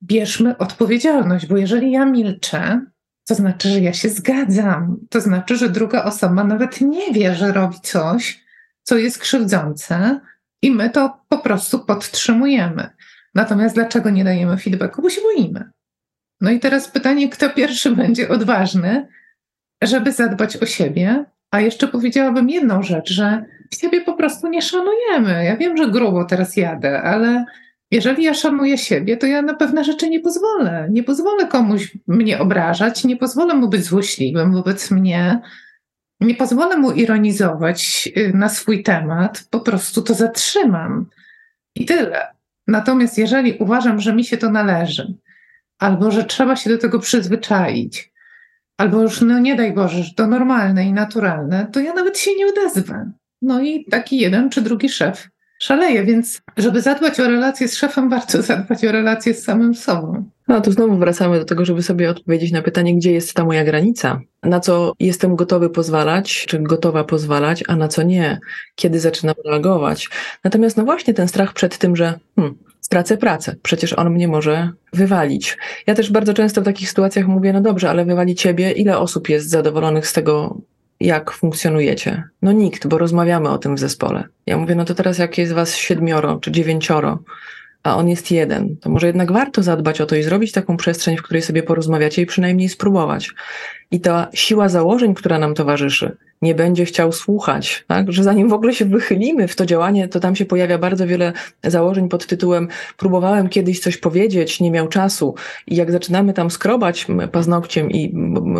bierzmy odpowiedzialność, bo jeżeli ja milczę, to znaczy, że ja się zgadzam. To znaczy, że druga osoba nawet nie wie, że robi coś, co jest krzywdzące, i my to po prostu podtrzymujemy. Natomiast dlaczego nie dajemy feedbacku? Bo się boimy. No i teraz pytanie, kto pierwszy będzie odważny, żeby zadbać o siebie? A jeszcze powiedziałabym jedną rzecz, że siebie po prostu nie szanujemy. Ja wiem, że grubo teraz jadę, ale jeżeli ja szanuję siebie, to ja na pewne rzeczy nie pozwolę. Nie pozwolę komuś mnie obrażać, nie pozwolę mu być złośliwym wobec mnie, nie pozwolę mu ironizować y, na swój temat, po prostu to zatrzymam. I tyle. Natomiast jeżeli uważam, że mi się to należy, albo że trzeba się do tego przyzwyczaić, albo już no nie daj Boże, że to normalne i naturalne, to ja nawet się nie odezwę. No i taki jeden czy drugi szef szaleje, więc żeby zadbać o relacje z szefem, warto zadbać o relacje z samym sobą. No to znowu wracamy do tego, żeby sobie odpowiedzieć na pytanie, gdzie jest ta moja granica, na co jestem gotowy pozwalać, czy gotowa pozwalać, a na co nie, kiedy zaczynam reagować. Natomiast no właśnie ten strach przed tym, że hmm, stracę pracę, przecież on mnie może wywalić. Ja też bardzo często w takich sytuacjach mówię, no dobrze, ale wywali ciebie, ile osób jest zadowolonych z tego, jak funkcjonujecie? No nikt, bo rozmawiamy o tym w zespole. Ja mówię, no to teraz jak jest was siedmioro czy dziewięcioro, a on jest jeden, to może jednak warto zadbać o to i zrobić taką przestrzeń, w której sobie porozmawiacie i przynajmniej spróbować. I ta siła założeń, która nam towarzyszy, nie będzie chciał słuchać, tak? że zanim w ogóle się wychylimy w to działanie, to tam się pojawia bardzo wiele założeń pod tytułem próbowałem kiedyś coś powiedzieć, nie miał czasu i jak zaczynamy tam skrobać paznokciem i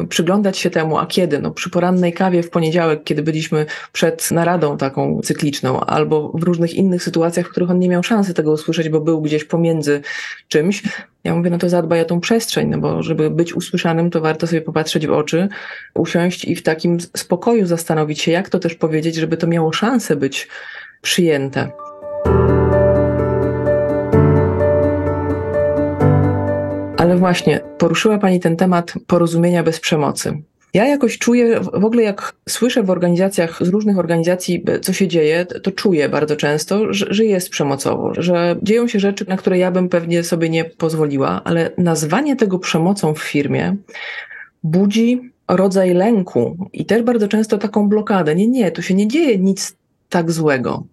przyglądać się temu, a kiedy? No przy porannej kawie w poniedziałek, kiedy byliśmy przed naradą taką cykliczną, albo w różnych innych sytuacjach, w których on nie miał szansy tego usłyszeć, bo był gdzieś pomiędzy czymś, ja mówię, no to zadbaj o tą przestrzeń, no bo żeby być usłyszanym, to warto sobie popatrzeć w oczy, usiąść i w takim spokoju zastanowić się, jak to też powiedzieć, żeby to miało szansę być przyjęte. Ale właśnie, poruszyła Pani ten temat porozumienia bez przemocy. Ja jakoś czuję, w ogóle jak słyszę w organizacjach, z różnych organizacji, co się dzieje, to czuję bardzo często, że, że, jest przemocowo, że dzieją się rzeczy, na które ja bym pewnie sobie nie pozwoliła, ale nazwanie tego przemocą w firmie budzi rodzaj lęku i też bardzo często taką blokadę. Nie, nie, tu się nie dzieje nic tak złego.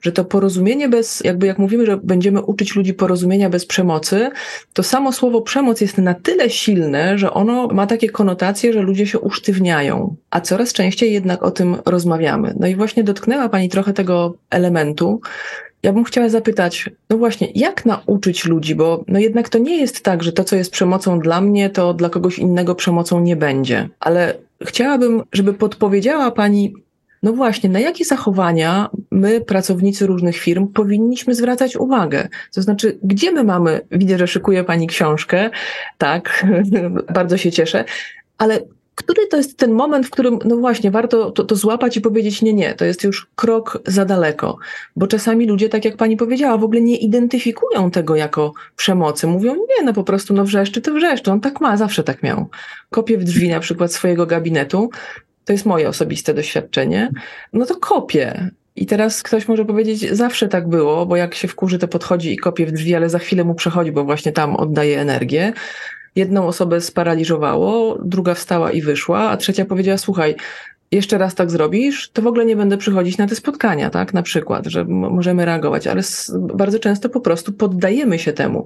Że to porozumienie bez, jakby jak mówimy, że będziemy uczyć ludzi porozumienia bez przemocy, to samo słowo przemoc jest na tyle silne, że ono ma takie konotacje, że ludzie się usztywniają. A coraz częściej jednak o tym rozmawiamy. No i właśnie dotknęła Pani trochę tego elementu. Ja bym chciała zapytać, no właśnie, jak nauczyć ludzi, bo no jednak to nie jest tak, że to, co jest przemocą dla mnie, to dla kogoś innego przemocą nie będzie. Ale chciałabym, żeby podpowiedziała Pani, no właśnie, na jakie zachowania my, pracownicy różnych firm, powinniśmy zwracać uwagę? To znaczy, gdzie my mamy, widzę, że szykuje Pani książkę, tak, bardzo się cieszę, ale który to jest ten moment, w którym, no właśnie, warto to, to, złapać i powiedzieć, nie, nie, to jest już krok za daleko. Bo czasami ludzie, tak jak pani powiedziała, w ogóle nie identyfikują tego jako przemocy. Mówią, nie, no po prostu, no wrzeszczy, to wrzeszczy, on tak ma, zawsze tak miał. Kopię w drzwi na przykład swojego gabinetu, to jest moje osobiste doświadczenie, no to kopię. I teraz ktoś może powiedzieć, zawsze tak było, bo jak się wkurzy, to podchodzi i kopie w drzwi, ale za chwilę mu przechodzi, bo właśnie tam oddaje energię. Jedną osobę sparaliżowało, druga wstała i wyszła, a trzecia powiedziała: Słuchaj, jeszcze raz tak zrobisz, to w ogóle nie będę przychodzić na te spotkania, tak? Na przykład, że możemy reagować, ale bardzo często po prostu poddajemy się temu.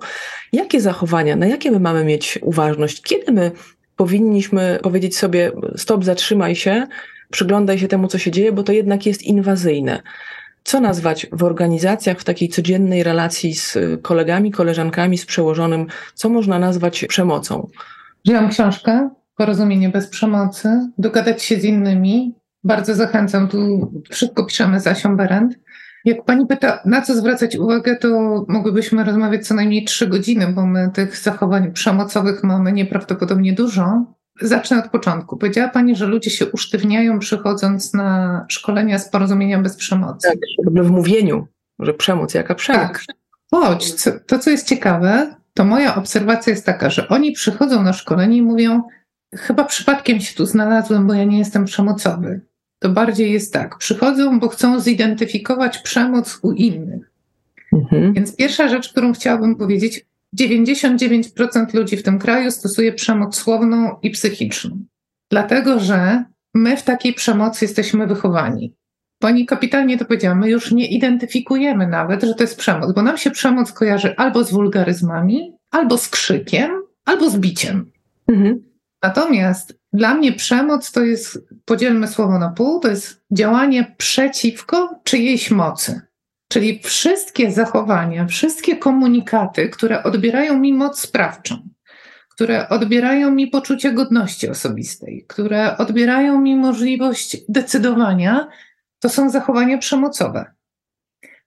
Jakie zachowania, na jakie my mamy mieć uważność? Kiedy my powinniśmy powiedzieć sobie: stop, zatrzymaj się, przyglądaj się temu, co się dzieje, bo to jednak jest inwazyjne. Co nazwać w organizacjach, w takiej codziennej relacji z kolegami, koleżankami, z przełożonym, co można nazwać przemocą? Wziąłam książkę Porozumienie bez przemocy, dogadać się z innymi. Bardzo zachęcam, tu wszystko piszemy z Asią Berend. Jak pani pyta, na co zwracać uwagę, to mogłybyśmy rozmawiać co najmniej trzy godziny, bo my tych zachowań przemocowych mamy nieprawdopodobnie dużo. Zacznę od początku. Powiedziała Pani, że ludzie się usztywniają przychodząc na szkolenia z porozumienia bez przemocy. Tak, w mówieniu, że przemoc, jaka przemoc. Tak. Choć to, co jest ciekawe, to moja obserwacja jest taka, że oni przychodzą na szkolenie i mówią, chyba przypadkiem się tu znalazłem, bo ja nie jestem przemocowy. To bardziej jest tak, przychodzą, bo chcą zidentyfikować przemoc u innych. Mhm. Więc pierwsza rzecz, którą chciałabym powiedzieć, 99% ludzi w tym kraju stosuje przemoc słowną i psychiczną. Dlatego, że my w takiej przemocy jesteśmy wychowani. Pani kapitalnie to powiedziała, my już nie identyfikujemy nawet, że to jest przemoc, bo nam się przemoc kojarzy albo z wulgaryzmami, albo z krzykiem, albo z biciem. Mhm. Natomiast dla mnie przemoc to jest, podzielmy słowo na pół, to jest działanie przeciwko czyjejś mocy. Czyli wszystkie zachowania, wszystkie komunikaty, które odbierają mi moc sprawczą, które odbierają mi poczucie godności osobistej, które odbierają mi możliwość decydowania, to są zachowania przemocowe.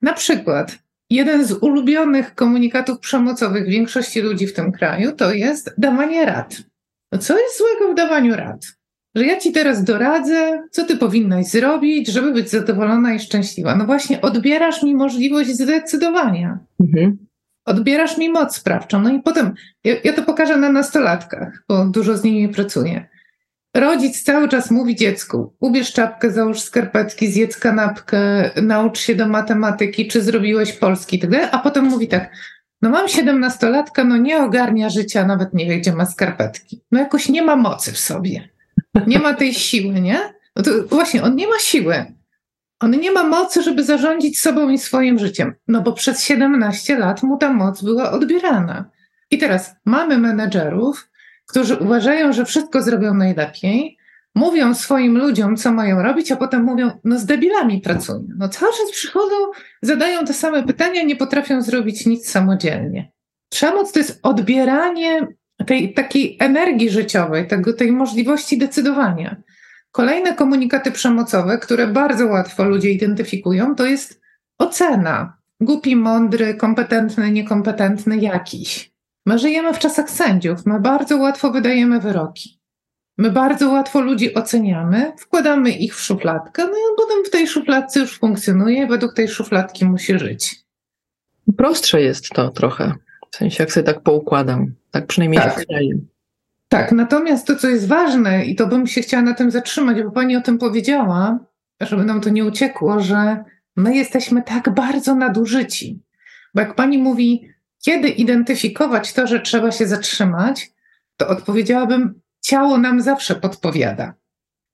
Na przykład, jeden z ulubionych komunikatów przemocowych większości ludzi w tym kraju to jest dawanie rad. No co jest złego w dawaniu rad? Że ja ci teraz doradzę, co ty powinnaś zrobić, żeby być zadowolona i szczęśliwa. No właśnie, odbierasz mi możliwość zdecydowania. Mhm. Odbierasz mi moc sprawczą. No i potem, ja, ja to pokażę na nastolatkach, bo dużo z nimi pracuję. Rodzic cały czas mówi dziecku: ubierz czapkę, załóż skarpetki, zjedz kanapkę, naucz się do matematyki, czy zrobiłeś polski, tak a potem mówi tak: No, mam siedemnastolatka, no nie ogarnia życia, nawet nie wie, gdzie ma skarpetki. No, jakoś nie ma mocy w sobie. Nie ma tej siły, nie? No to właśnie, on nie ma siły. On nie ma mocy, żeby zarządzić sobą i swoim życiem. No bo przez 17 lat mu ta moc była odbierana. I teraz mamy menedżerów, którzy uważają, że wszystko zrobią najlepiej, mówią swoim ludziom, co mają robić, a potem mówią, no z debilami pracują. No cały czas przychodzą, zadają te same pytania, nie potrafią zrobić nic samodzielnie. Przemoc to jest odbieranie tej takiej energii życiowej, tego, tej możliwości decydowania. Kolejne komunikaty przemocowe, które bardzo łatwo ludzie identyfikują, to jest ocena. Głupi, mądry, kompetentny, niekompetentny, jakiś. My żyjemy w czasach sędziów, my bardzo łatwo wydajemy wyroki. My bardzo łatwo ludzi oceniamy, wkładamy ich w szufladkę, no i potem w tej szufladce już funkcjonuje, według tej szufladki musi żyć. Prostsze jest to trochę. W sensie, jak sobie tak poukładam. Tak przynajmniej tak. się wydaje. Tak, natomiast to, co jest ważne, i to bym się chciała na tym zatrzymać, bo pani o tym powiedziała, żeby nam to nie uciekło, że my jesteśmy tak bardzo nadużyci. Bo jak pani mówi, kiedy identyfikować to, że trzeba się zatrzymać, to odpowiedziałabym, ciało nam zawsze podpowiada.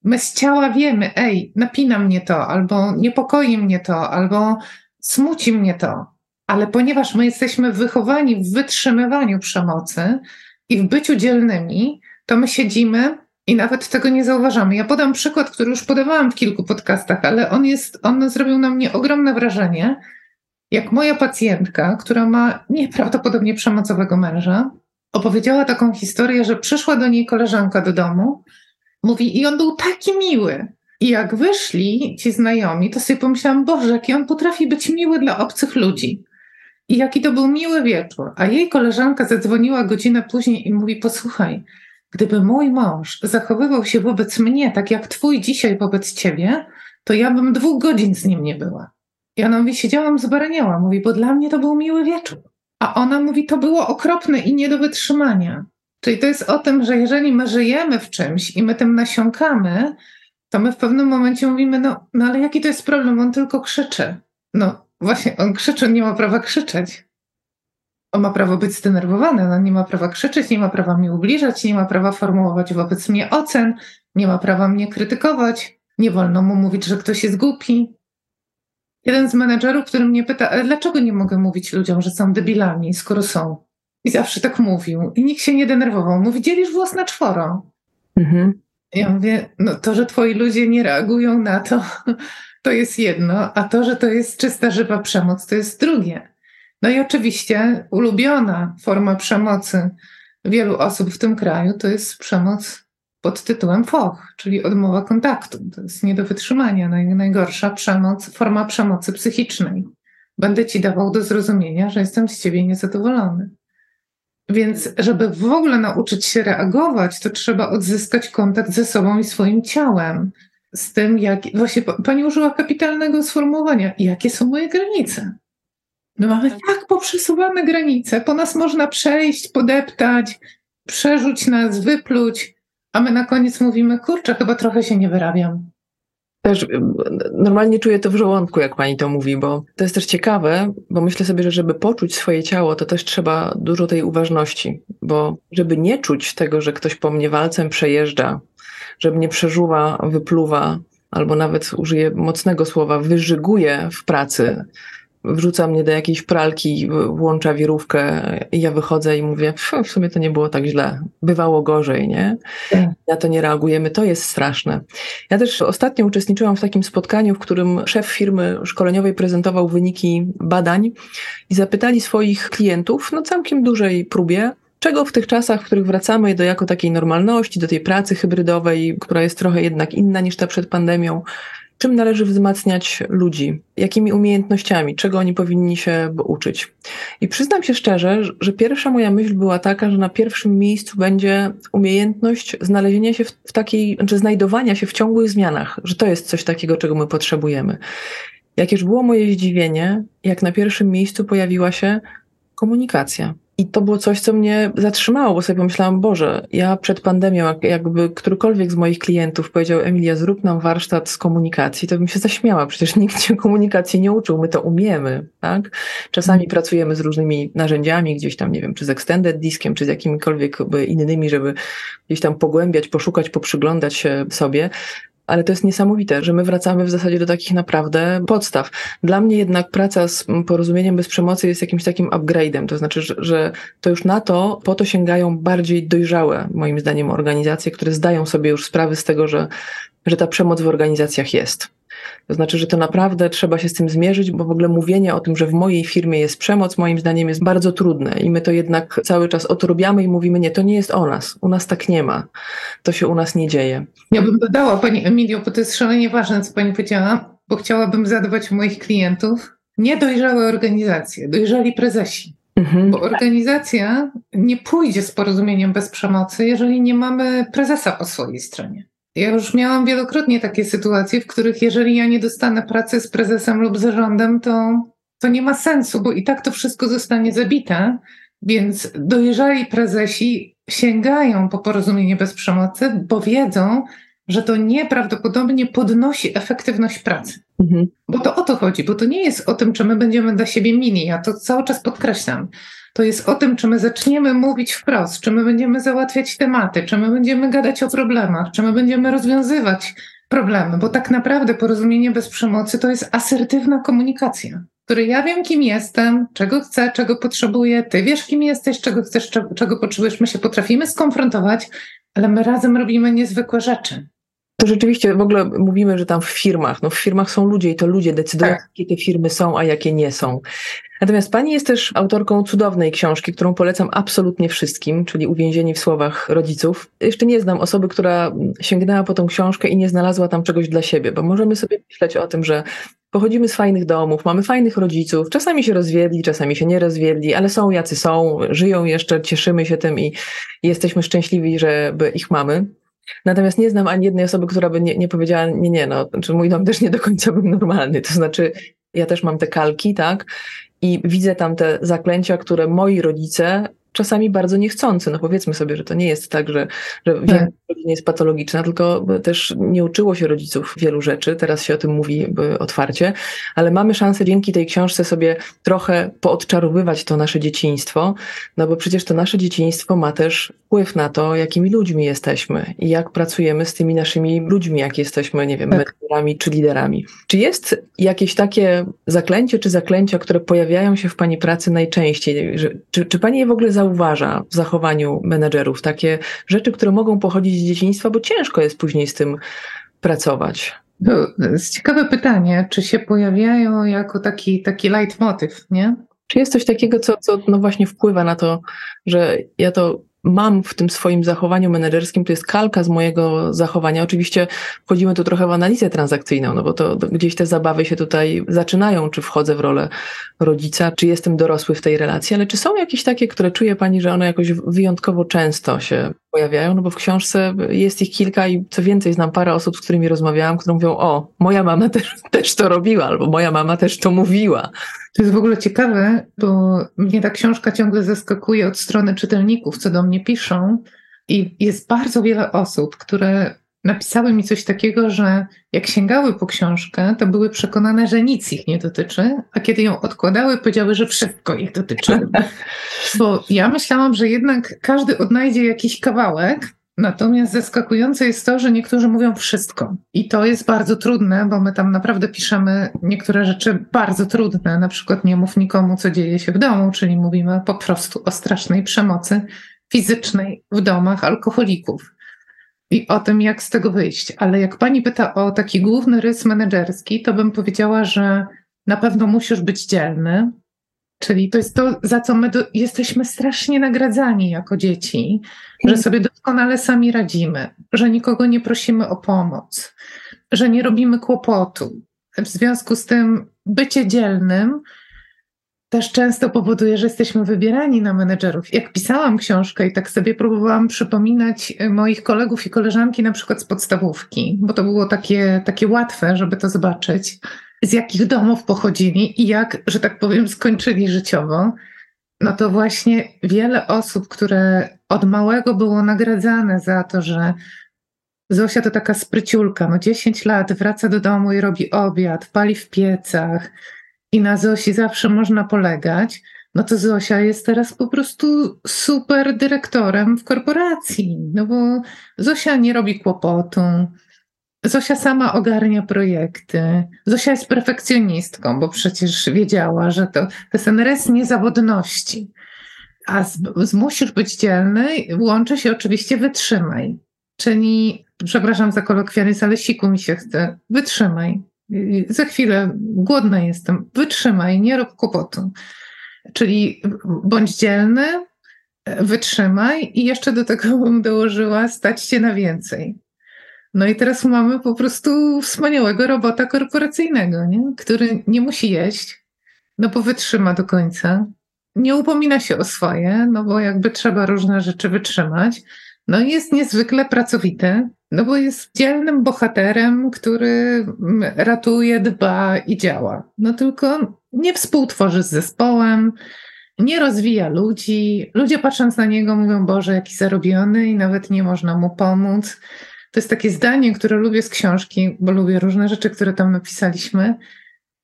My z ciała wiemy, ej, napina mnie to, albo niepokoi mnie to, albo smuci mnie to. Ale ponieważ my jesteśmy wychowani w wytrzymywaniu przemocy i w byciu dzielnymi, to my siedzimy i nawet tego nie zauważamy. Ja podam przykład, który już podawałam w kilku podcastach, ale on jest, on zrobił na mnie ogromne wrażenie jak moja pacjentka, która ma nieprawdopodobnie przemocowego męża, opowiedziała taką historię, że przyszła do niej koleżanka do domu, mówi, i on był taki miły. I jak wyszli ci znajomi, to sobie pomyślałam, Boże, jaki on potrafi być miły dla obcych ludzi. I jaki to był miły wieczór. A jej koleżanka zadzwoniła godzinę później i mówi: Posłuchaj, gdyby mój mąż zachowywał się wobec mnie tak jak twój dzisiaj wobec ciebie, to ja bym dwóch godzin z nim nie była. I ona mówi, siedziałam, zbaraniała. Mówi, bo dla mnie to był miły wieczór. A ona mówi, to było okropne i nie do wytrzymania. Czyli to jest o tym, że jeżeli my żyjemy w czymś i my tym nasiąkamy, to my w pewnym momencie mówimy, no, no ale jaki to jest problem? On tylko krzyczy. No właśnie, on krzyczy, nie ma prawa krzyczeć. On ma prawo być zdenerwowany, on nie ma prawa krzyczeć, nie ma prawa mnie ubliżać, nie ma prawa formułować wobec mnie ocen, nie ma prawa mnie krytykować, nie wolno mu mówić, że ktoś jest głupi, jeden z menedżerów, który mnie pyta, dlaczego nie mogę mówić ludziom, że są debilami, skoro są? I zawsze tak mówił. I nikt się nie denerwował. Mówi, dzielisz włos na czworo. Mhm. Ja mówię, no to, że twoi ludzie nie reagują na to, to jest jedno, a to, że to jest czysta, żywa przemoc, to jest drugie. No i oczywiście ulubiona forma przemocy wielu osób w tym kraju to jest przemoc pod tytułem FOCH, czyli odmowa kontaktu. To jest nie do wytrzymania, najgorsza przemoc, forma przemocy psychicznej. Będę ci dawał do zrozumienia, że jestem z ciebie niezadowolony. Więc, żeby w ogóle nauczyć się reagować, to trzeba odzyskać kontakt ze sobą i swoim ciałem. Z tym, jak. Właśnie pani użyła kapitalnego sformułowania. Jakie są moje granice? My mamy tak, tak poprzesuwane granice. Po nas można przejść, podeptać, przerzuć nas, wypluć a my na koniec mówimy, kurczę, chyba trochę się nie wyrabiam. Też normalnie czuję to w żołądku, jak pani to mówi, bo to jest też ciekawe, bo myślę sobie, że żeby poczuć swoje ciało, to też trzeba dużo tej uważności, bo żeby nie czuć tego, że ktoś po mnie walcem przejeżdża, żeby mnie przeżuwa, wypluwa, albo nawet użyję mocnego słowa, wyżyguje w pracy, wrzuca mnie do jakiejś pralki, włącza wirówkę i ja wychodzę i mówię, w sumie to nie było tak źle, bywało gorzej, nie? Tak. Na to nie reagujemy, to jest straszne. Ja też ostatnio uczestniczyłam w takim spotkaniu, w którym szef firmy szkoleniowej prezentował wyniki badań i zapytali swoich klientów, no całkiem dużej próbie, czego w tych czasach, w których wracamy do jako takiej normalności, do tej pracy hybrydowej, która jest trochę jednak inna niż ta przed pandemią, czym należy wzmacniać ludzi, jakimi umiejętnościami, czego oni powinni się uczyć. I przyznam się szczerze, że pierwsza moja myśl była taka, że na pierwszym miejscu będzie umiejętność znalezienia się w takiej, czy znaczy znajdowania się w ciągłych zmianach, że to jest coś takiego, czego my potrzebujemy. Jakież było moje zdziwienie, jak na pierwszym miejscu pojawiła się komunikacja. I to było coś, co mnie zatrzymało, bo sobie pomyślałam, Boże, ja przed pandemią, jak, jakby którykolwiek z moich klientów powiedział, Emilia, zrób nam warsztat z komunikacji, to bym się zaśmiała. Przecież nikt się komunikacji nie uczył, my to umiemy, tak? Czasami mm. pracujemy z różnymi narzędziami, gdzieś tam, nie wiem, czy z extended diskiem, czy z jakimikolwiek innymi, żeby gdzieś tam pogłębiać, poszukać, poprzyglądać się sobie, ale to jest niesamowite, że my wracamy w zasadzie do takich naprawdę podstaw. Dla mnie jednak praca z porozumieniem bez przemocy jest jakimś takim upgrade'em, to znaczy, że, że to już na to, po to sięgają bardziej dojrzałe, moim zdaniem, organizacje, które zdają sobie już sprawy z tego, że, że ta przemoc w organizacjach jest. To znaczy, że to naprawdę trzeba się z tym zmierzyć, bo w ogóle mówienie o tym, że w mojej firmie jest przemoc, moim zdaniem jest bardzo trudne i my to jednak cały czas odrobiamy i mówimy, nie, to nie jest o nas, u nas tak nie ma, to się u nas nie dzieje. Ja bym dodała Pani Emilio, bo to jest szalenie ważne, co Pani powiedziała, bo chciałabym zadbać moich klientów, nie dojrzałe organizacje, dojrzali prezesi. Mhm. Bo organizacja nie pójdzie z porozumieniem bez przemocy, jeżeli nie mamy prezesa po swojej stronie. Ja już miałam wielokrotnie takie sytuacje, w których jeżeli ja nie dostanę pracy z prezesem lub zarządem, to, to nie ma sensu, bo i tak to wszystko zostanie zabite. Więc dojrzali prezesi sięgają po porozumienie bez przemocy, bo wiedzą, że to nieprawdopodobnie podnosi efektywność pracy. Mhm. Bo to o to chodzi, bo to nie jest o tym, czy my będziemy dla siebie mili. Ja to cały czas podkreślam to jest o tym, czy my zaczniemy mówić wprost, czy my będziemy załatwiać tematy, czy my będziemy gadać o problemach, czy my będziemy rozwiązywać problemy, bo tak naprawdę porozumienie bez przemocy to jest asertywna komunikacja, który ja wiem, kim jestem, czego chcę, czego potrzebuję, ty wiesz, kim jesteś, czego chcesz, czego potrzebujesz, my się potrafimy skonfrontować, ale my razem robimy niezwykłe rzeczy. To rzeczywiście w ogóle mówimy, że tam w firmach, no w firmach są ludzie i to ludzie decydują, tak. jakie te firmy są, a jakie nie są. Natomiast pani jest też autorką cudownej książki, którą polecam absolutnie wszystkim, czyli Uwięzieni w słowach rodziców. Jeszcze nie znam osoby, która sięgnęła po tą książkę i nie znalazła tam czegoś dla siebie, bo możemy sobie myśleć o tym, że pochodzimy z fajnych domów, mamy fajnych rodziców, czasami się rozwiedli, czasami się nie rozwiedli, ale są jacy są, żyją jeszcze, cieszymy się tym i jesteśmy szczęśliwi, żeby ich mamy. Natomiast nie znam ani jednej osoby, która by nie, nie powiedziała, nie, nie, no, czy mój dom też nie do końca był normalny. To znaczy, ja też mam te kalki, tak? I widzę tam te zaklęcia, które moi rodzice czasami bardzo niechcący. No powiedzmy sobie, że to nie jest tak, że, że tak. większość nie jest patologiczna, tylko też nie uczyło się rodziców wielu rzeczy. Teraz się o tym mówi otwarcie, ale mamy szansę dzięki tej książce sobie trochę poodczarowywać to nasze dzieciństwo, no bo przecież to nasze dzieciństwo ma też wpływ na to, jakimi ludźmi jesteśmy i jak pracujemy z tymi naszymi ludźmi, jak jesteśmy, nie wiem, tak. mentorami czy liderami. Czy jest jakieś takie zaklęcie czy zaklęcia, które pojawiają się w Pani pracy najczęściej? Czy, czy Pani je w ogóle zauważa w zachowaniu menedżerów? Takie rzeczy, które mogą pochodzić z dzieciństwa, bo ciężko jest później z tym pracować. To jest ciekawe pytanie, czy się pojawiają jako taki, taki leitmotiv, nie? Czy jest coś takiego, co, co no właśnie wpływa na to, że ja to mam w tym swoim zachowaniu menedżerskim, to jest kalka z mojego zachowania. Oczywiście wchodzimy tu trochę w analizę transakcyjną, no bo to, gdzieś te zabawy się tutaj zaczynają, czy wchodzę w rolę rodzica, czy jestem dorosły w tej relacji, ale czy są jakieś takie, które czuje Pani, że one jakoś wyjątkowo często się pojawiają? No bo w książce jest ich kilka i co więcej, znam parę osób, z którymi rozmawiałam, które mówią, o, moja mama też, też to robiła, albo moja mama też to mówiła. To jest w ogóle ciekawe, bo mnie ta książka ciągle zaskakuje od strony czytelników, co do mnie piszą. I jest bardzo wiele osób, które napisały mi coś takiego, że jak sięgały po książkę, to były przekonane, że nic ich nie dotyczy, a kiedy ją odkładały, powiedziały, że wszystko ich dotyczy. Bo ja myślałam, że jednak każdy odnajdzie jakiś kawałek, Natomiast zaskakujące jest to, że niektórzy mówią wszystko. I to jest bardzo trudne, bo my tam naprawdę piszemy niektóre rzeczy bardzo trudne. Na przykład nie mów nikomu, co dzieje się w domu, czyli mówimy po prostu o strasznej przemocy fizycznej w domach alkoholików i o tym, jak z tego wyjść. Ale jak pani pyta o taki główny rys menedżerski, to bym powiedziała, że na pewno musisz być dzielny, Czyli to jest to, za co my do, jesteśmy strasznie nagradzani jako dzieci, że sobie doskonale sami radzimy, że nikogo nie prosimy o pomoc, że nie robimy kłopotu. W związku z tym bycie dzielnym też często powoduje, że jesteśmy wybierani na menedżerów. Jak pisałam książkę i tak sobie próbowałam przypominać e, moich kolegów i koleżanki, na przykład z podstawówki, bo to było takie, takie łatwe, żeby to zobaczyć, z jakich domów pochodzili i jak, że tak powiem, skończyli życiowo, no to właśnie wiele osób, które od małego było nagradzane za to, że Zosia to taka spryciulka, no 10 lat, wraca do domu i robi obiad, pali w piecach, i na Zosi zawsze można polegać, no to Zosia jest teraz po prostu super dyrektorem w korporacji, no bo Zosia nie robi kłopotu. Zosia sama ogarnia projekty. Zosia jest perfekcjonistką, bo przecież wiedziała, że to, to jest ten res niezawodności. A z, z musisz być dzielny, łączy się oczywiście wytrzymaj. Czyli, przepraszam za kolokwializm, ale siku mi się chce. Wytrzymaj za chwilę głodna jestem, wytrzymaj, nie rób kłopotu. Czyli bądź dzielny, wytrzymaj i jeszcze do tego bym dołożyła stać się na więcej. No i teraz mamy po prostu wspaniałego robota korporacyjnego, nie? który nie musi jeść, no bo wytrzyma do końca. Nie upomina się o swoje, no bo jakby trzeba różne rzeczy wytrzymać. No i jest niezwykle pracowity, no bo jest dzielnym bohaterem, który ratuje, dba i działa. No tylko nie współtworzy z zespołem, nie rozwija ludzi. Ludzie patrząc na niego mówią, Boże, jaki zarobiony i nawet nie można mu pomóc. To jest takie zdanie, które lubię z książki, bo lubię różne rzeczy, które tam napisaliśmy,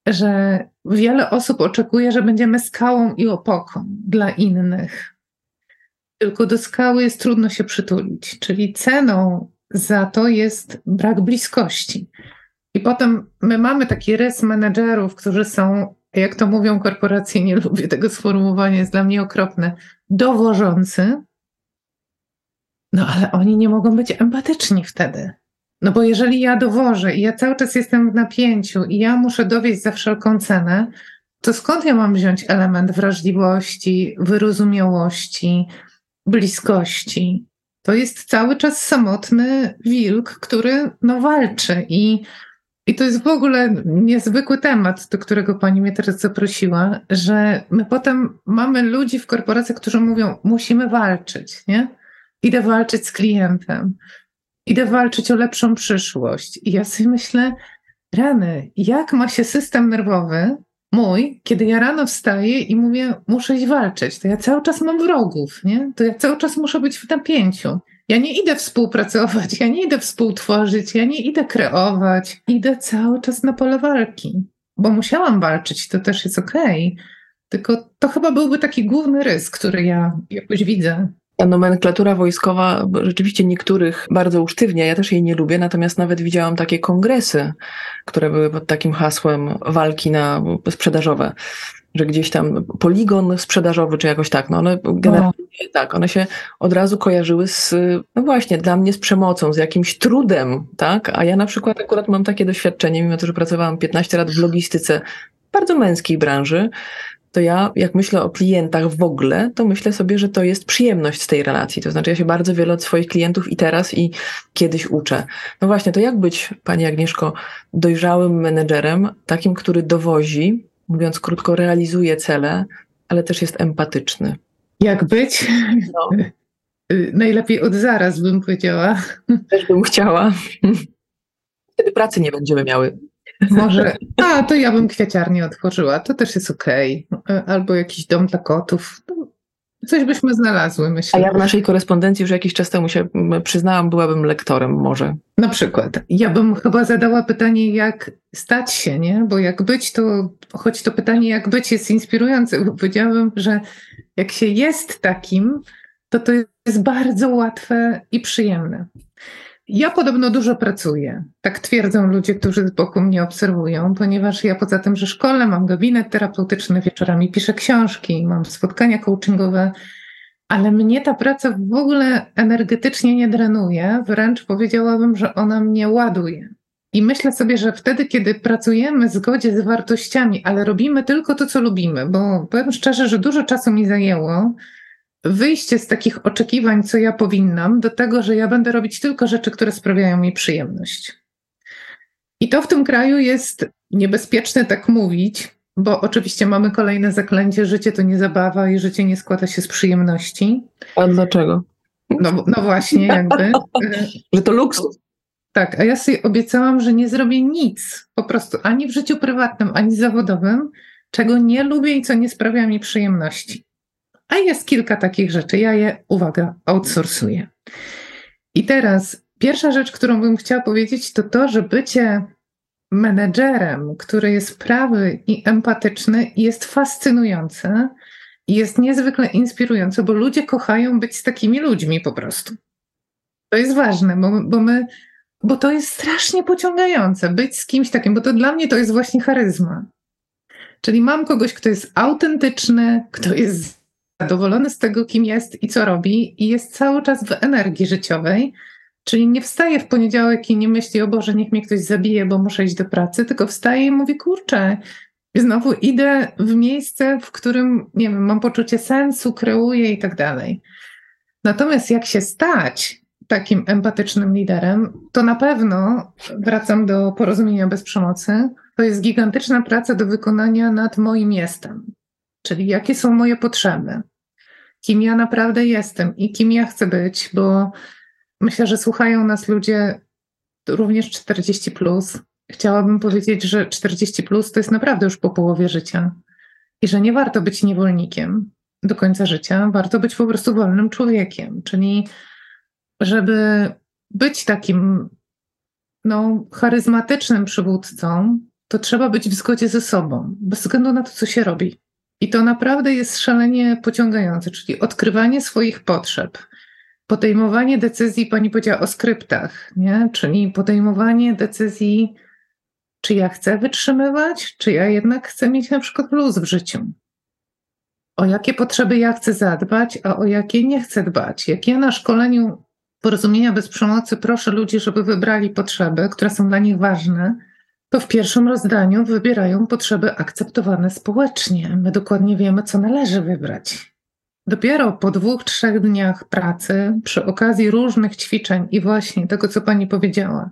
że wiele osób oczekuje, że będziemy skałą i opoką dla innych. Tylko do skały jest trudno się przytulić, czyli ceną za to jest brak bliskości. I potem my mamy taki rys menedżerów, którzy są, jak to mówią korporacje, nie lubię tego sformułowania, jest dla mnie okropne, dowożący. No ale oni nie mogą być empatyczni wtedy. No bo jeżeli ja dowożę i ja cały czas jestem w napięciu i ja muszę dowieść za wszelką cenę, to skąd ja mam wziąć element wrażliwości, wyrozumiałości, bliskości? To jest cały czas samotny wilk, który no, walczy i i to jest w ogóle niezwykły temat, do którego pani mnie teraz zaprosiła, że my potem mamy ludzi w korporacjach, którzy mówią, musimy walczyć, nie? Idę walczyć z klientem, idę walczyć o lepszą przyszłość. I ja sobie myślę, rany, jak ma się system nerwowy mój, kiedy ja rano wstaję i mówię, muszę iść walczyć, to ja cały czas mam wrogów, nie? To ja cały czas muszę być w napięciu. Ja nie idę współpracować, ja nie idę współtworzyć, ja nie idę kreować. Idę cały czas na pole walki, bo musiałam walczyć, to też jest okej. Okay. Tylko to chyba byłby taki główny rys, który ja jakoś widzę. Ta nomenklatura wojskowa rzeczywiście niektórych bardzo usztywnia, ja też jej nie lubię, natomiast nawet widziałam takie kongresy, które były pod takim hasłem walki na sprzedażowe że gdzieś tam poligon sprzedażowy, czy jakoś tak, no one generalnie no. tak, one się od razu kojarzyły z, no właśnie, dla mnie z przemocą, z jakimś trudem, tak, a ja na przykład akurat mam takie doświadczenie, mimo to, że pracowałam 15 lat w logistyce, bardzo męskiej branży, to ja, jak myślę o klientach w ogóle, to myślę sobie, że to jest przyjemność z tej relacji. To znaczy, ja się bardzo wiele od swoich klientów i teraz, i kiedyś uczę. No właśnie, to jak być, Pani Agnieszko, dojrzałym menedżerem, takim, który dowozi, mówiąc krótko, realizuje cele, ale też jest empatyczny. Jak być? No. Najlepiej od zaraz bym powiedziała. Też bym chciała. Wtedy pracy nie będziemy miały. Może, a to ja bym kwiaciarnię otworzyła, to też jest okej. Okay. Albo jakiś dom dla kotów. Coś byśmy znalazły, myślę. A ja w naszej korespondencji już jakiś czas temu się przyznałam, byłabym lektorem może. Na przykład. Ja bym chyba zadała pytanie, jak stać się, nie? Bo jak być, to choć to pytanie, jak być jest inspirujące, bo powiedziałabym, że jak się jest takim, to to jest bardzo łatwe i przyjemne. Ja podobno dużo pracuję. Tak twierdzą ludzie, którzy z boku mnie obserwują, ponieważ ja poza tym, że szkole, mam gabinet terapeutyczny, wieczorami piszę książki, mam spotkania coachingowe, ale mnie ta praca w ogóle energetycznie nie drenuje, wręcz powiedziałabym, że ona mnie ładuje. I myślę sobie, że wtedy, kiedy pracujemy w zgodzie z wartościami, ale robimy tylko to, co lubimy, bo powiem szczerze, że dużo czasu mi zajęło, wyjście z takich oczekiwań, co ja powinnam, do tego, że ja będę robić tylko rzeczy, które sprawiają mi przyjemność. I to w tym kraju jest niebezpieczne tak mówić, bo oczywiście mamy kolejne zaklęcie: życie to nie zabawa i życie nie składa się z przyjemności. A dlaczego? No, no właśnie, jakby. Że to luksus. Tak, a ja sobie obiecałam, że nie zrobię nic, po prostu ani w życiu prywatnym, ani zawodowym, czego nie lubię i co nie sprawia mi przyjemności. A jest kilka takich rzeczy. Ja je, uwaga, outsourcuję. I teraz pierwsza rzecz, którą bym chciała powiedzieć, to to, że bycie menedżerem, który jest prawy i empatyczny, jest fascynujące i jest niezwykle inspirujące, bo ludzie kochają być z takimi ludźmi po prostu. To jest ważne, bo, bo my, bo to jest strasznie pociągające być z kimś takim, bo to dla mnie to jest właśnie charyzma. Czyli mam kogoś, kto jest autentyczny, kto jest zadowolony z tego, kim jest i co robi, i jest cały czas w energii życiowej. Czyli nie wstaje w poniedziałek i nie myśli, o Boże, niech mnie ktoś zabije, bo muszę iść do pracy, tylko wstaje i mówi, kurczę, znowu idę w miejsce, w którym, nie wiem, mam poczucie sensu, kreuję i tak dalej. Natomiast jak się stać takim empatycznym liderem, to na pewno wracam do porozumienia bez przemocy. To jest gigantyczna praca do wykonania nad moim jestem, czyli jakie są moje potrzeby, kim ja naprawdę jestem i kim ja chcę być, bo myślę, że słuchają nas ludzie również 40. Plus. Chciałabym powiedzieć, że 40 plus to jest naprawdę już po połowie życia i że nie warto być niewolnikiem do końca życia, warto być po prostu wolnym człowiekiem, czyli żeby być takim no, charyzmatycznym przywódcą, to trzeba być w zgodzie ze sobą, bez względu na to, co się robi. I to naprawdę jest szalenie pociągające, czyli odkrywanie swoich potrzeb, podejmowanie decyzji, pani powiedziała o skryptach, nie? czyli podejmowanie decyzji, czy ja chcę wytrzymywać, czy ja jednak chcę mieć na przykład luz w życiu. O jakie potrzeby ja chcę zadbać, a o jakie nie chcę dbać. Jak ja na szkoleniu porozumienia bez przemocy proszę ludzi, żeby wybrali potrzeby, które są dla nich ważne, to w pierwszym rozdaniu wybierają potrzeby akceptowane społecznie. My dokładnie wiemy, co należy wybrać. Dopiero po dwóch, trzech dniach pracy, przy okazji różnych ćwiczeń i właśnie tego, co pani powiedziała,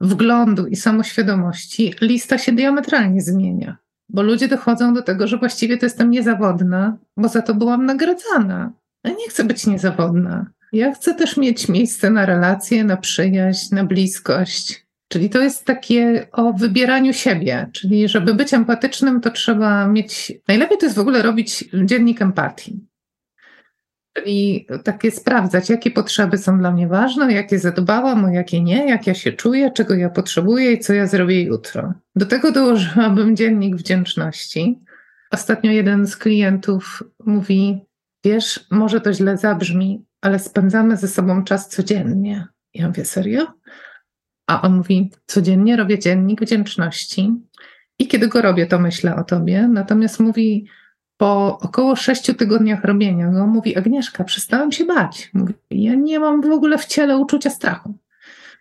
wglądu i samoświadomości, lista się diametralnie zmienia. Bo ludzie dochodzą do tego, że właściwie to jestem niezawodna, bo za to byłam nagradzana. Ja nie chcę być niezawodna. Ja chcę też mieć miejsce na relacje, na przyjaźń, na bliskość. Czyli to jest takie o wybieraniu siebie, czyli żeby być empatycznym, to trzeba mieć. Najlepiej to jest w ogóle robić dziennik empatii. Czyli takie sprawdzać, jakie potrzeby są dla mnie ważne, jakie zadbałam, o jakie nie, jak ja się czuję, czego ja potrzebuję i co ja zrobię jutro. Do tego dołożyłabym dziennik wdzięczności. Ostatnio jeden z klientów mówi: Wiesz, może to źle zabrzmi, ale spędzamy ze sobą czas codziennie. Ja mówię: Serio? A on mówi: Codziennie robię dziennik wdzięczności i kiedy go robię, to myślę o tobie. Natomiast mówi, po około sześciu tygodniach robienia go, mówi Agnieszka, przestałam się bać. Mówi, ja nie mam w ogóle w ciele uczucia strachu.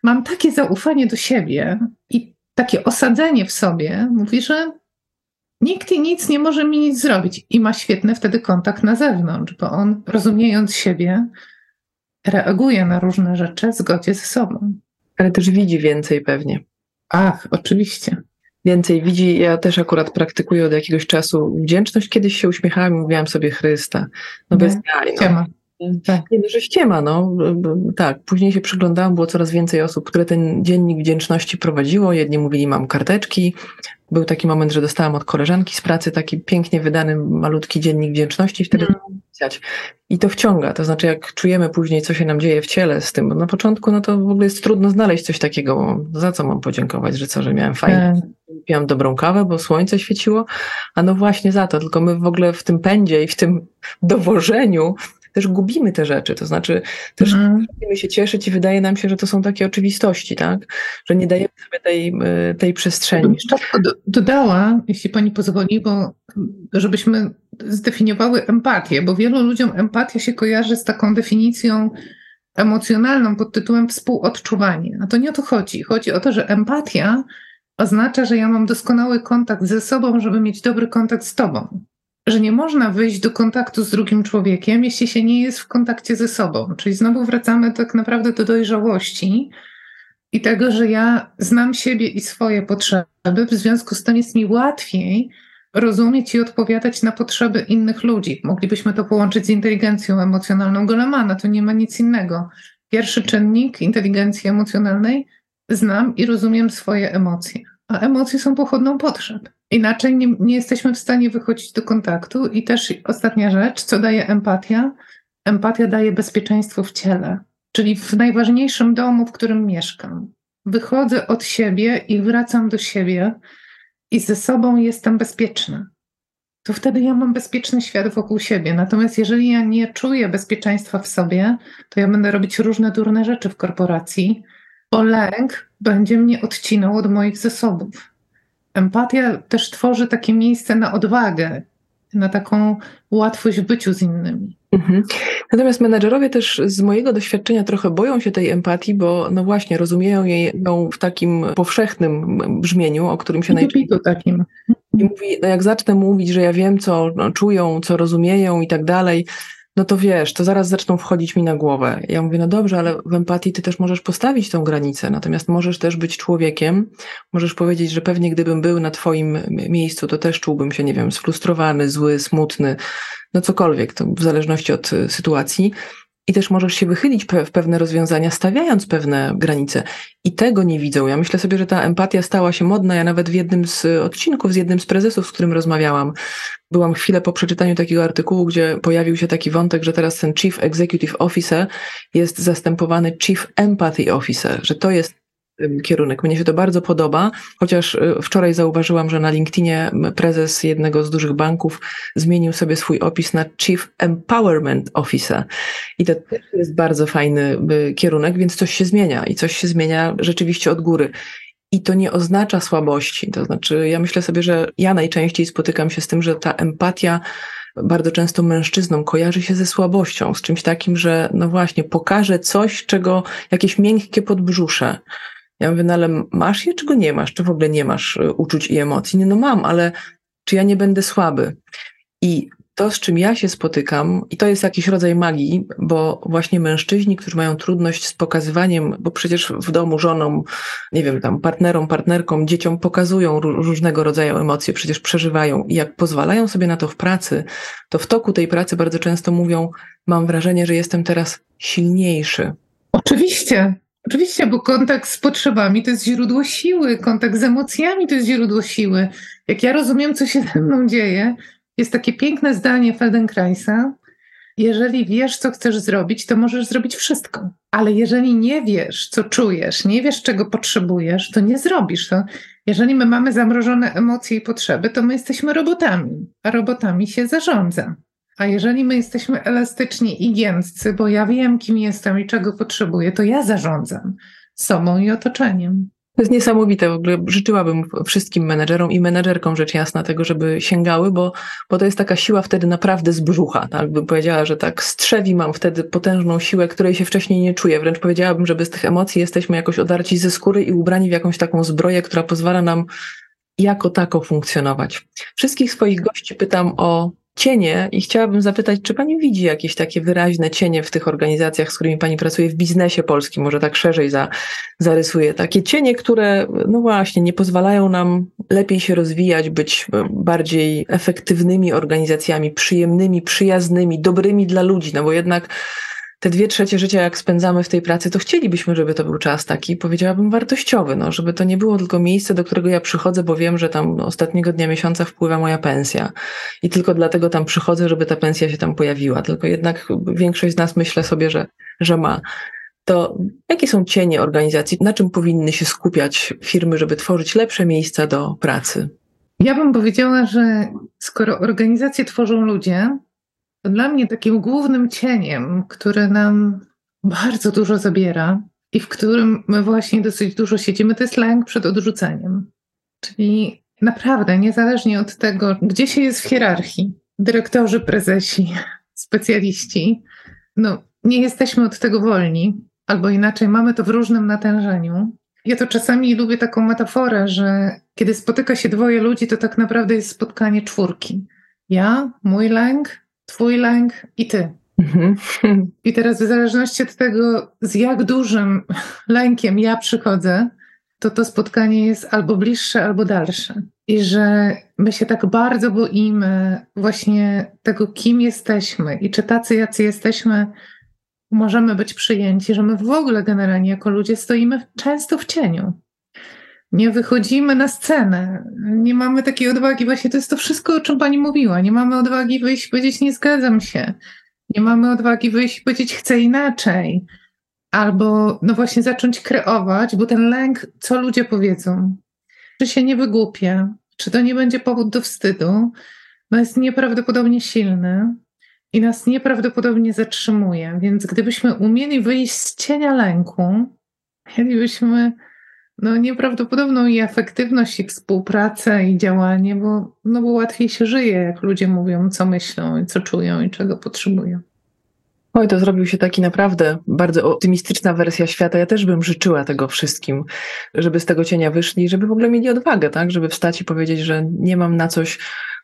Mam takie zaufanie do siebie i takie osadzenie w sobie, mówi, że nikt i nic nie może mi nic zrobić. I ma świetny wtedy kontakt na zewnątrz, bo on, rozumiejąc siebie, reaguje na różne rzeczy w zgodzie ze sobą. Ale też widzi więcej pewnie. Ach, oczywiście więcej widzi. Ja też akurat praktykuję od jakiegoś czasu wdzięczność. Kiedyś się uśmiechałam i mówiłam sobie Chrysta. No bez jaj. No. Tak. Nie, no, że ściema, no. Tak, później się przyglądałam, było coraz więcej osób, które ten dziennik wdzięczności prowadziło. Jedni mówili, mam karteczki. Był taki moment, że dostałam od koleżanki z pracy taki pięknie wydany, malutki dziennik wdzięczności i wtedy mm. pisać. I to wciąga, to znaczy jak czujemy później, co się nam dzieje w ciele z tym, bo na początku no to w ogóle jest trudno znaleźć coś takiego, za co mam podziękować, że co, że miałem fajnie, tak. piłam dobrą kawę, bo słońce świeciło, a no właśnie za to, tylko my w ogóle w tym pędzie i w tym dowożeniu też gubimy te rzeczy, to znaczy też mhm. chcemy się cieszyć i wydaje nam się, że to są takie oczywistości, tak? Że nie dajemy sobie tej, y, tej przestrzeni. Dodała, jeśli pani pozwoli, bo żebyśmy zdefiniowały empatię, bo wielu ludziom empatia się kojarzy z taką definicją emocjonalną pod tytułem współodczuwanie. A to nie o to chodzi. Chodzi o to, że empatia oznacza, że ja mam doskonały kontakt ze sobą, żeby mieć dobry kontakt z tobą że nie można wyjść do kontaktu z drugim człowiekiem, jeśli się nie jest w kontakcie ze sobą. Czyli znowu wracamy tak naprawdę do dojrzałości, i tego, że ja znam siebie i swoje potrzeby, w związku z tym jest mi łatwiej rozumieć i odpowiadać na potrzeby innych ludzi. Moglibyśmy to połączyć z inteligencją emocjonalną Golemana, to nie ma nic innego. Pierwszy czynnik inteligencji emocjonalnej znam i rozumiem swoje emocje, a emocje są pochodną potrzeb. Inaczej nie, nie jesteśmy w stanie wychodzić do kontaktu. I też ostatnia rzecz, co daje empatia? Empatia daje bezpieczeństwo w ciele, czyli w najważniejszym domu, w którym mieszkam. Wychodzę od siebie i wracam do siebie i ze sobą jestem bezpieczna. To wtedy ja mam bezpieczny świat wokół siebie. Natomiast jeżeli ja nie czuję bezpieczeństwa w sobie, to ja będę robić różne durne rzeczy w korporacji, bo lęk będzie mnie odcinał od moich zasobów. Empatia też tworzy takie miejsce na odwagę, na taką łatwość w byciu z innymi. Mhm. Natomiast menedżerowie też z mojego doświadczenia trochę boją się tej empatii, bo no właśnie rozumieją jej ją w takim powszechnym brzmieniu, o którym się najczęściej... takim. I mówi, no jak zacznę mówić, że ja wiem, co no, czują, co rozumieją i tak dalej, no to wiesz, to zaraz zaczną wchodzić mi na głowę. Ja mówię, no dobrze, ale w empatii ty też możesz postawić tą granicę, natomiast możesz też być człowiekiem, możesz powiedzieć, że pewnie gdybym był na twoim miejscu, to też czułbym się, nie wiem, sfrustrowany, zły, smutny, no cokolwiek, to w zależności od y, sytuacji. I też możesz się wychylić w pewne rozwiązania, stawiając pewne granice. I tego nie widzą. Ja myślę sobie, że ta empatia stała się modna. Ja nawet w jednym z odcinków, z jednym z prezesów, z którym rozmawiałam, byłam chwilę po przeczytaniu takiego artykułu, gdzie pojawił się taki wątek, że teraz ten Chief Executive Officer jest zastępowany Chief Empathy Officer, że to jest kierunek. Mnie się to bardzo podoba, chociaż y, wczoraj zauważyłam, że na LinkedInie prezes jednego z dużych banków zmienił sobie swój opis na Chief Empowerment Officer. I to też jest bardzo fajny y, kierunek, więc coś się zmienia i coś się zmienia rzeczywiście od góry. I to nie oznacza słabości. To znaczy, ja myślę sobie, że ja najczęściej spotykam się z tym, że ta empatia bardzo często mężczyznom kojarzy się ze słabością, z czymś takim, że no właśnie, pokaże coś, czego jakieś miękkie podbrzusze. Ja mówię, no ale masz je, czy go nie masz? Czy w ogóle nie masz y, uczuć i emocji? Nie, no mam, ale czy ja nie będę słaby? I to, z czym ja się spotykam, i to jest jakiś rodzaj magii, bo właśnie mężczyźni, którzy mają trudność z pokazywaniem, bo przecież w domu żonom, nie wiem, tam partnerom, partnerkom, dzieciom pokazują różnego rodzaju emocje, przecież przeżywają. I jak pozwalają sobie na to w pracy, to w toku tej pracy bardzo często mówią: Mam wrażenie, że jestem teraz silniejszy. Oczywiście. Oczywiście, bo kontakt z potrzebami to jest źródło siły, kontakt z emocjami to jest źródło siły. Jak ja rozumiem, co się ze mną dzieje, jest takie piękne zdanie Feldenkraisa. Jeżeli wiesz, co chcesz zrobić, to możesz zrobić wszystko. Ale jeżeli nie wiesz, co czujesz, nie wiesz, czego potrzebujesz, to nie zrobisz to. Jeżeli my mamy zamrożone emocje i potrzeby, to my jesteśmy robotami, a robotami się zarządza. A jeżeli my jesteśmy elastyczni i giętcy, bo ja wiem, kim jestem i czego potrzebuję, to ja zarządzam sobą i otoczeniem. To jest niesamowite. W ogóle życzyłabym wszystkim menedżerom i menedżerkom rzecz jasna tego, żeby sięgały, bo, bo to jest taka siła wtedy naprawdę z brzucha. Tak bym powiedziała, że tak strzewi mam wtedy potężną siłę, której się wcześniej nie czuję. Wręcz powiedziałabym, że bez tych emocji jesteśmy jakoś odarci ze skóry i ubrani w jakąś taką zbroję, która pozwala nam jako tako funkcjonować. Wszystkich swoich gości pytam o cienie i chciałabym zapytać, czy Pani widzi jakieś takie wyraźne cienie w tych organizacjach, z którymi Pani pracuje w biznesie polskim, może tak szerzej za, zarysuje, takie cienie, które no właśnie nie pozwalają nam lepiej się rozwijać, być bardziej efektywnymi organizacjami, przyjemnymi, przyjaznymi, dobrymi dla ludzi, no bo jednak te dwie trzecie życia, jak spędzamy w tej pracy, to chcielibyśmy, żeby to był czas taki, powiedziałabym, wartościowy, no, żeby to nie było tylko miejsce, do którego ja przychodzę, bo wiem, że tam ostatniego dnia miesiąca wpływa moja pensja i tylko dlatego tam przychodzę, żeby ta pensja się tam pojawiła. Tylko jednak większość z nas myślę sobie, że, że ma. To jakie są cienie organizacji? Na czym powinny się skupiać firmy, żeby tworzyć lepsze miejsca do pracy? Ja bym powiedziała, że skoro organizacje tworzą ludzie, dla mnie takim głównym cieniem, który nam bardzo dużo zabiera i w którym my właśnie dosyć dużo siedzimy, to jest lęk przed odrzuceniem. Czyli naprawdę, niezależnie od tego, gdzie się jest w hierarchii, dyrektorzy, prezesi, specjaliści, no, nie jesteśmy od tego wolni, albo inaczej mamy to w różnym natężeniu. Ja to czasami lubię taką metaforę, że kiedy spotyka się dwoje ludzi, to tak naprawdę jest spotkanie czwórki. Ja, mój lęk, Twój lęk i ty. Mhm. I teraz w zależności od tego, z jak dużym lękiem ja przychodzę, to to spotkanie jest albo bliższe, albo dalsze. I że my się tak bardzo boimy właśnie tego, kim jesteśmy i czy tacy, jacy jesteśmy, możemy być przyjęci, że my w ogóle generalnie jako ludzie stoimy często w cieniu. Nie wychodzimy na scenę, nie mamy takiej odwagi. Właśnie to jest to wszystko, o czym pani mówiła. Nie mamy odwagi wyjść i powiedzieć, nie zgadzam się. Nie mamy odwagi wyjść i powiedzieć, chcę inaczej albo no właśnie zacząć kreować, bo ten lęk, co ludzie powiedzą, czy się nie wygłupię, czy to nie będzie powód do wstydu, no jest nieprawdopodobnie silny i nas nieprawdopodobnie zatrzymuje. Więc gdybyśmy umieli wyjść z cienia lęku, mielibyśmy no, nieprawdopodobną i efektywność, i współpracę, i działanie, bo, no, bo łatwiej się żyje, jak ludzie mówią, co myślą, i co czują, i czego potrzebują. Oj, to zrobił się taki naprawdę bardzo optymistyczna wersja świata. Ja też bym życzyła tego wszystkim, żeby z tego cienia wyszli, żeby w ogóle mieli odwagę, tak? Żeby wstać i powiedzieć, że nie mam na coś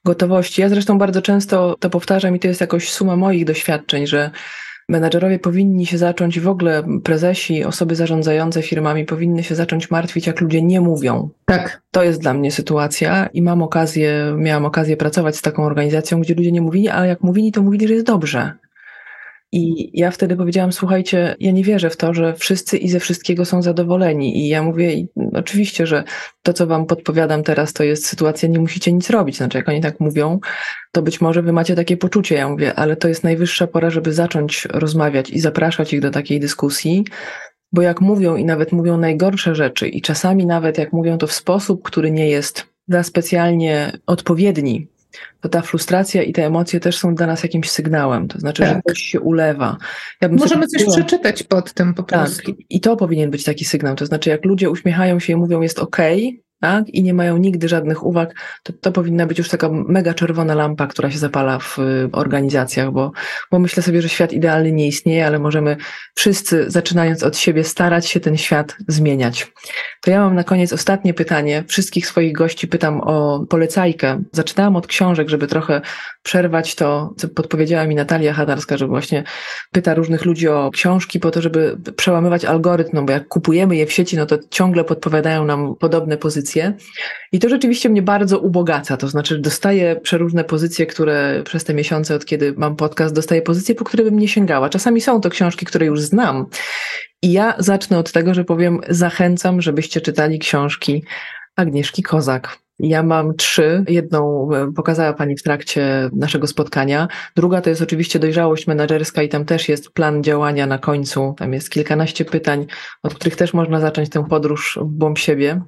gotowości. Ja zresztą bardzo często to powtarzam i to jest jakoś suma moich doświadczeń, że menadżerowie powinni się zacząć, w ogóle prezesi, osoby zarządzające firmami powinny się zacząć martwić, jak ludzie nie mówią. Tak. To jest dla mnie sytuacja i mam okazję, miałam okazję pracować z taką organizacją, gdzie ludzie nie mówili, ale jak mówili, to mówili, że jest dobrze. I ja wtedy powiedziałam, słuchajcie, ja nie wierzę w to, że wszyscy i ze wszystkiego są zadowoleni. I ja mówię, oczywiście, że to, co wam podpowiadam teraz, to jest sytuacja, nie musicie nic robić. Znaczy, jak oni tak mówią, to być może wy macie takie poczucie. Ja mówię, ale to jest najwyższa pora, żeby zacząć rozmawiać i zapraszać ich do takiej dyskusji. Bo jak mówią i nawet mówią najgorsze rzeczy, i czasami nawet jak mówią to w sposób, który nie jest za specjalnie odpowiedni to ta frustracja i te emocje też są dla nas jakimś sygnałem, to znaczy, tak. że coś się ulewa. Ja Możemy coś przeczytać pod tym po tak, prostu. Tak, i to powinien być taki sygnał, to znaczy jak ludzie uśmiechają się i mówią jest ok, tak? i nie mają nigdy żadnych uwag, to, to powinna być już taka mega czerwona lampa, która się zapala w organizacjach, bo, bo myślę sobie, że świat idealny nie istnieje, ale możemy wszyscy, zaczynając od siebie, starać się ten świat zmieniać. To ja mam na koniec ostatnie pytanie. Wszystkich swoich gości pytam o polecajkę. Zaczynałam od książek, żeby trochę przerwać to, co podpowiedziała mi Natalia Hadarska, że właśnie pyta różnych ludzi o książki po to, żeby przełamywać algorytm, no bo jak kupujemy je w sieci, no to ciągle podpowiadają nam podobne pozycje. I to rzeczywiście mnie bardzo ubogaca, to znaczy dostaję przeróżne pozycje, które przez te miesiące, od kiedy mam podcast, dostaję pozycje, po które bym nie sięgała. Czasami są to książki, które już znam. I ja zacznę od tego, że powiem, zachęcam, żebyście czytali książki Agnieszki Kozak. Ja mam trzy. Jedną e, pokazała Pani w trakcie naszego spotkania. Druga to jest oczywiście dojrzałość menedżerska i tam też jest plan działania na końcu. Tam jest kilkanaście pytań, od których też można zacząć tę podróż w głąb siebie,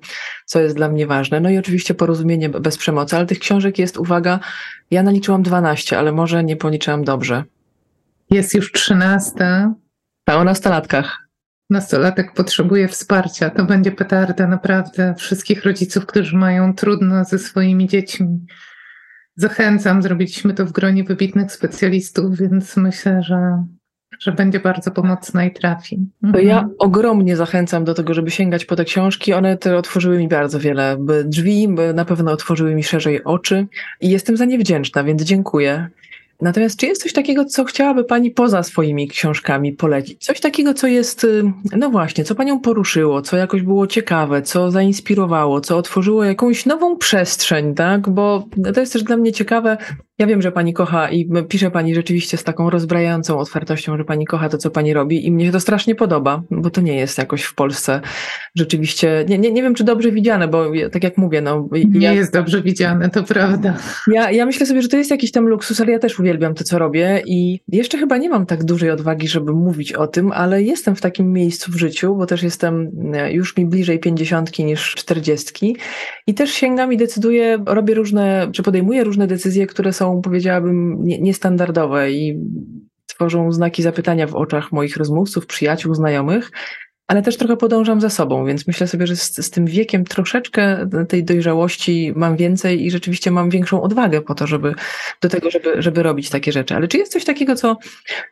co jest dla mnie ważne. No i oczywiście porozumienie bez przemocy, ale tych książek jest, uwaga, ja naliczyłam 12, ale może nie policzyłam dobrze. Jest już trzynasta. Ta o nastolatkach nastolatek potrzebuje wsparcia, to będzie petarda naprawdę wszystkich rodziców, którzy mają trudno ze swoimi dziećmi. Zachęcam, zrobiliśmy to w gronie wybitnych specjalistów, więc myślę, że, że będzie bardzo pomocna i trafi. Mhm. To ja ogromnie zachęcam do tego, żeby sięgać po te książki. One te otworzyły mi bardzo wiele drzwi, na pewno otworzyły mi szerzej oczy i jestem za nie wdzięczna, więc dziękuję. Natomiast czy jest coś takiego, co chciałaby Pani poza swoimi książkami polecić? Coś takiego, co jest, y, no właśnie, co Panią poruszyło, co jakoś było ciekawe, co zainspirowało, co otworzyło jakąś nową przestrzeń, tak? Bo to jest też dla mnie ciekawe, ja wiem, że pani kocha i pisze pani rzeczywiście z taką rozbrajającą otwartością, że pani kocha to, co pani robi i mnie się to strasznie podoba, bo to nie jest jakoś w Polsce rzeczywiście, nie, nie, nie wiem, czy dobrze widziane, bo ja, tak jak mówię, no... Nie ja, jest dobrze widziane, to prawda. Ja, ja myślę sobie, że to jest jakiś tam luksus, ale ja też uwielbiam to, co robię i jeszcze chyba nie mam tak dużej odwagi, żeby mówić o tym, ale jestem w takim miejscu w życiu, bo też jestem e, już mi bliżej pięćdziesiątki niż czterdziestki i też sięgam i decyduję, robię różne, czy podejmuję różne decyzje, które są powiedziałabym, niestandardowe i tworzą znaki zapytania w oczach moich rozmówców, przyjaciół, znajomych, ale też trochę podążam za sobą, więc myślę sobie, że z, z, tym wiekiem troszeczkę tej dojrzałości mam więcej i rzeczywiście mam większą odwagę po to, żeby do tego, żeby, żeby robić takie rzeczy. Ale czy jest coś takiego, co,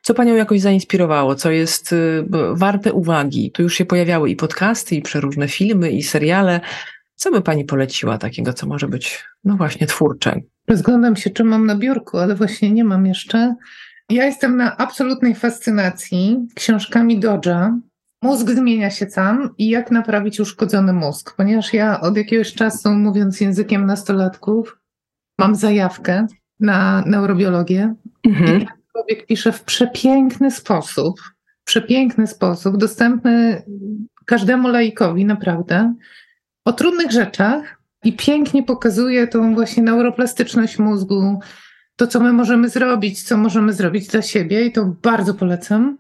co Panią jakoś zainspirowało, co jest y, warte uwagi? Tu już się pojawiały i podcasty, i przeróżne filmy, i seriale. Co by Pani poleciła takiego, co może być, no właśnie, twórcze? Rozglądam się, czy mam na biurku, ale właśnie nie mam jeszcze. Ja jestem na absolutnej fascynacji książkami Dodge'a. Mózg zmienia się sam i jak naprawić uszkodzony mózg, ponieważ ja od jakiegoś czasu, mówiąc językiem nastolatków, mam zajawkę na neurobiologię. Mhm. I człowiek pisze w przepiękny sposób, przepiękny sposób, dostępny każdemu laikowi, naprawdę, o trudnych rzeczach i pięknie pokazuje tą właśnie neuroplastyczność mózgu, to, co my możemy zrobić, co możemy zrobić dla siebie, i to bardzo polecam.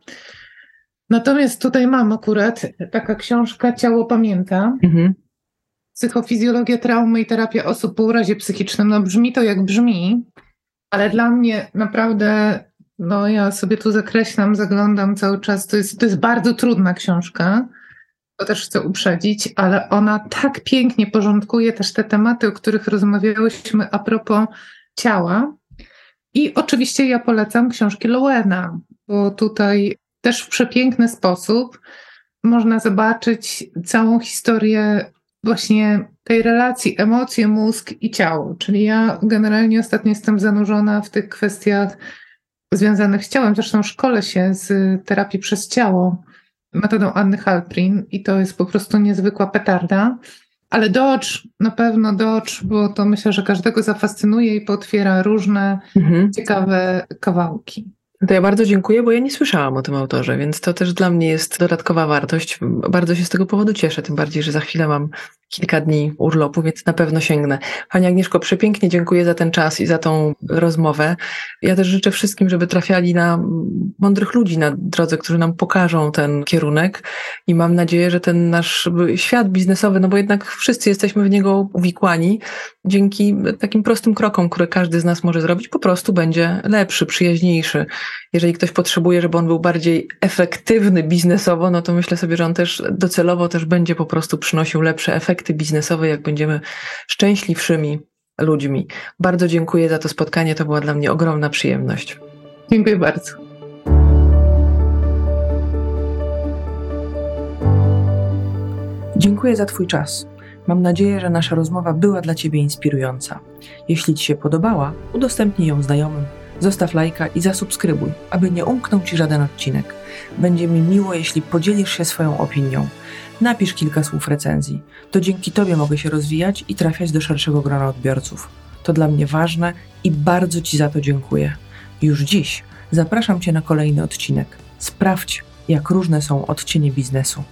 Natomiast tutaj mam akurat taka książka Ciało pamięta. Mhm. Psychofizjologia traumy i terapia osób po urazie psychicznym. No brzmi to jak brzmi, ale dla mnie naprawdę, no ja sobie tu zakreślam, zaglądam cały czas. To jest, to jest bardzo trudna książka. To też chcę uprzedzić, ale ona tak pięknie porządkuje też te tematy, o których rozmawiałyśmy a propos ciała. I oczywiście ja polecam książki Lowena, bo tutaj też w przepiękny sposób można zobaczyć całą historię właśnie tej relacji emocje, mózg i ciało. Czyli ja generalnie ostatnio jestem zanurzona w tych kwestiach związanych z ciałem. Zresztą szkole się z terapii przez ciało metodą Anny Halprin i to jest po prostu niezwykła petarda. Ale Dodge, na pewno Dodge, bo to myślę, że każdego zafascynuje i potwiera różne mhm. ciekawe kawałki. To ja bardzo dziękuję, bo ja nie słyszałam o tym autorze, więc to też dla mnie jest dodatkowa wartość. Bardzo się z tego powodu cieszę, tym bardziej, że za chwilę mam kilka dni urlopu, więc na pewno sięgnę. Pani Agnieszko, przepięknie dziękuję za ten czas i za tą rozmowę. Ja też życzę wszystkim, żeby trafiali na mądrych ludzi na drodze, którzy nam pokażą ten kierunek i mam nadzieję, że ten nasz świat biznesowy, no bo jednak wszyscy jesteśmy w niego uwikłani, dzięki takim prostym krokom, które każdy z nas może zrobić, po prostu będzie lepszy, przyjaźniejszy. Jeżeli ktoś potrzebuje, żeby on był bardziej efektywny biznesowo, no to myślę sobie, że on też docelowo też będzie po prostu przynosił lepsze efekty biznesowe, jak będziemy szczęśliwszymi ludźmi. Bardzo dziękuję za to spotkanie, to była dla mnie ogromna przyjemność. Dziękuję bardzo. Dziękuję za Twój czas. Mam nadzieję, że nasza rozmowa była dla Ciebie inspirująca. Jeśli Ci się podobała, udostępnij ją znajomym, zostaw lajka i zasubskrybuj, aby nie umknął Ci żaden odcinek. Będzie mi miło, jeśli podzielisz się swoją opinią. Napisz kilka słów recenzji. To dzięki Tobie mogę się rozwijać i trafiać do szerszego grona odbiorców. To dla mnie ważne i bardzo Ci za to dziękuję. Już dziś zapraszam Cię na kolejny odcinek. Sprawdź, jak różne są odcienie biznesu.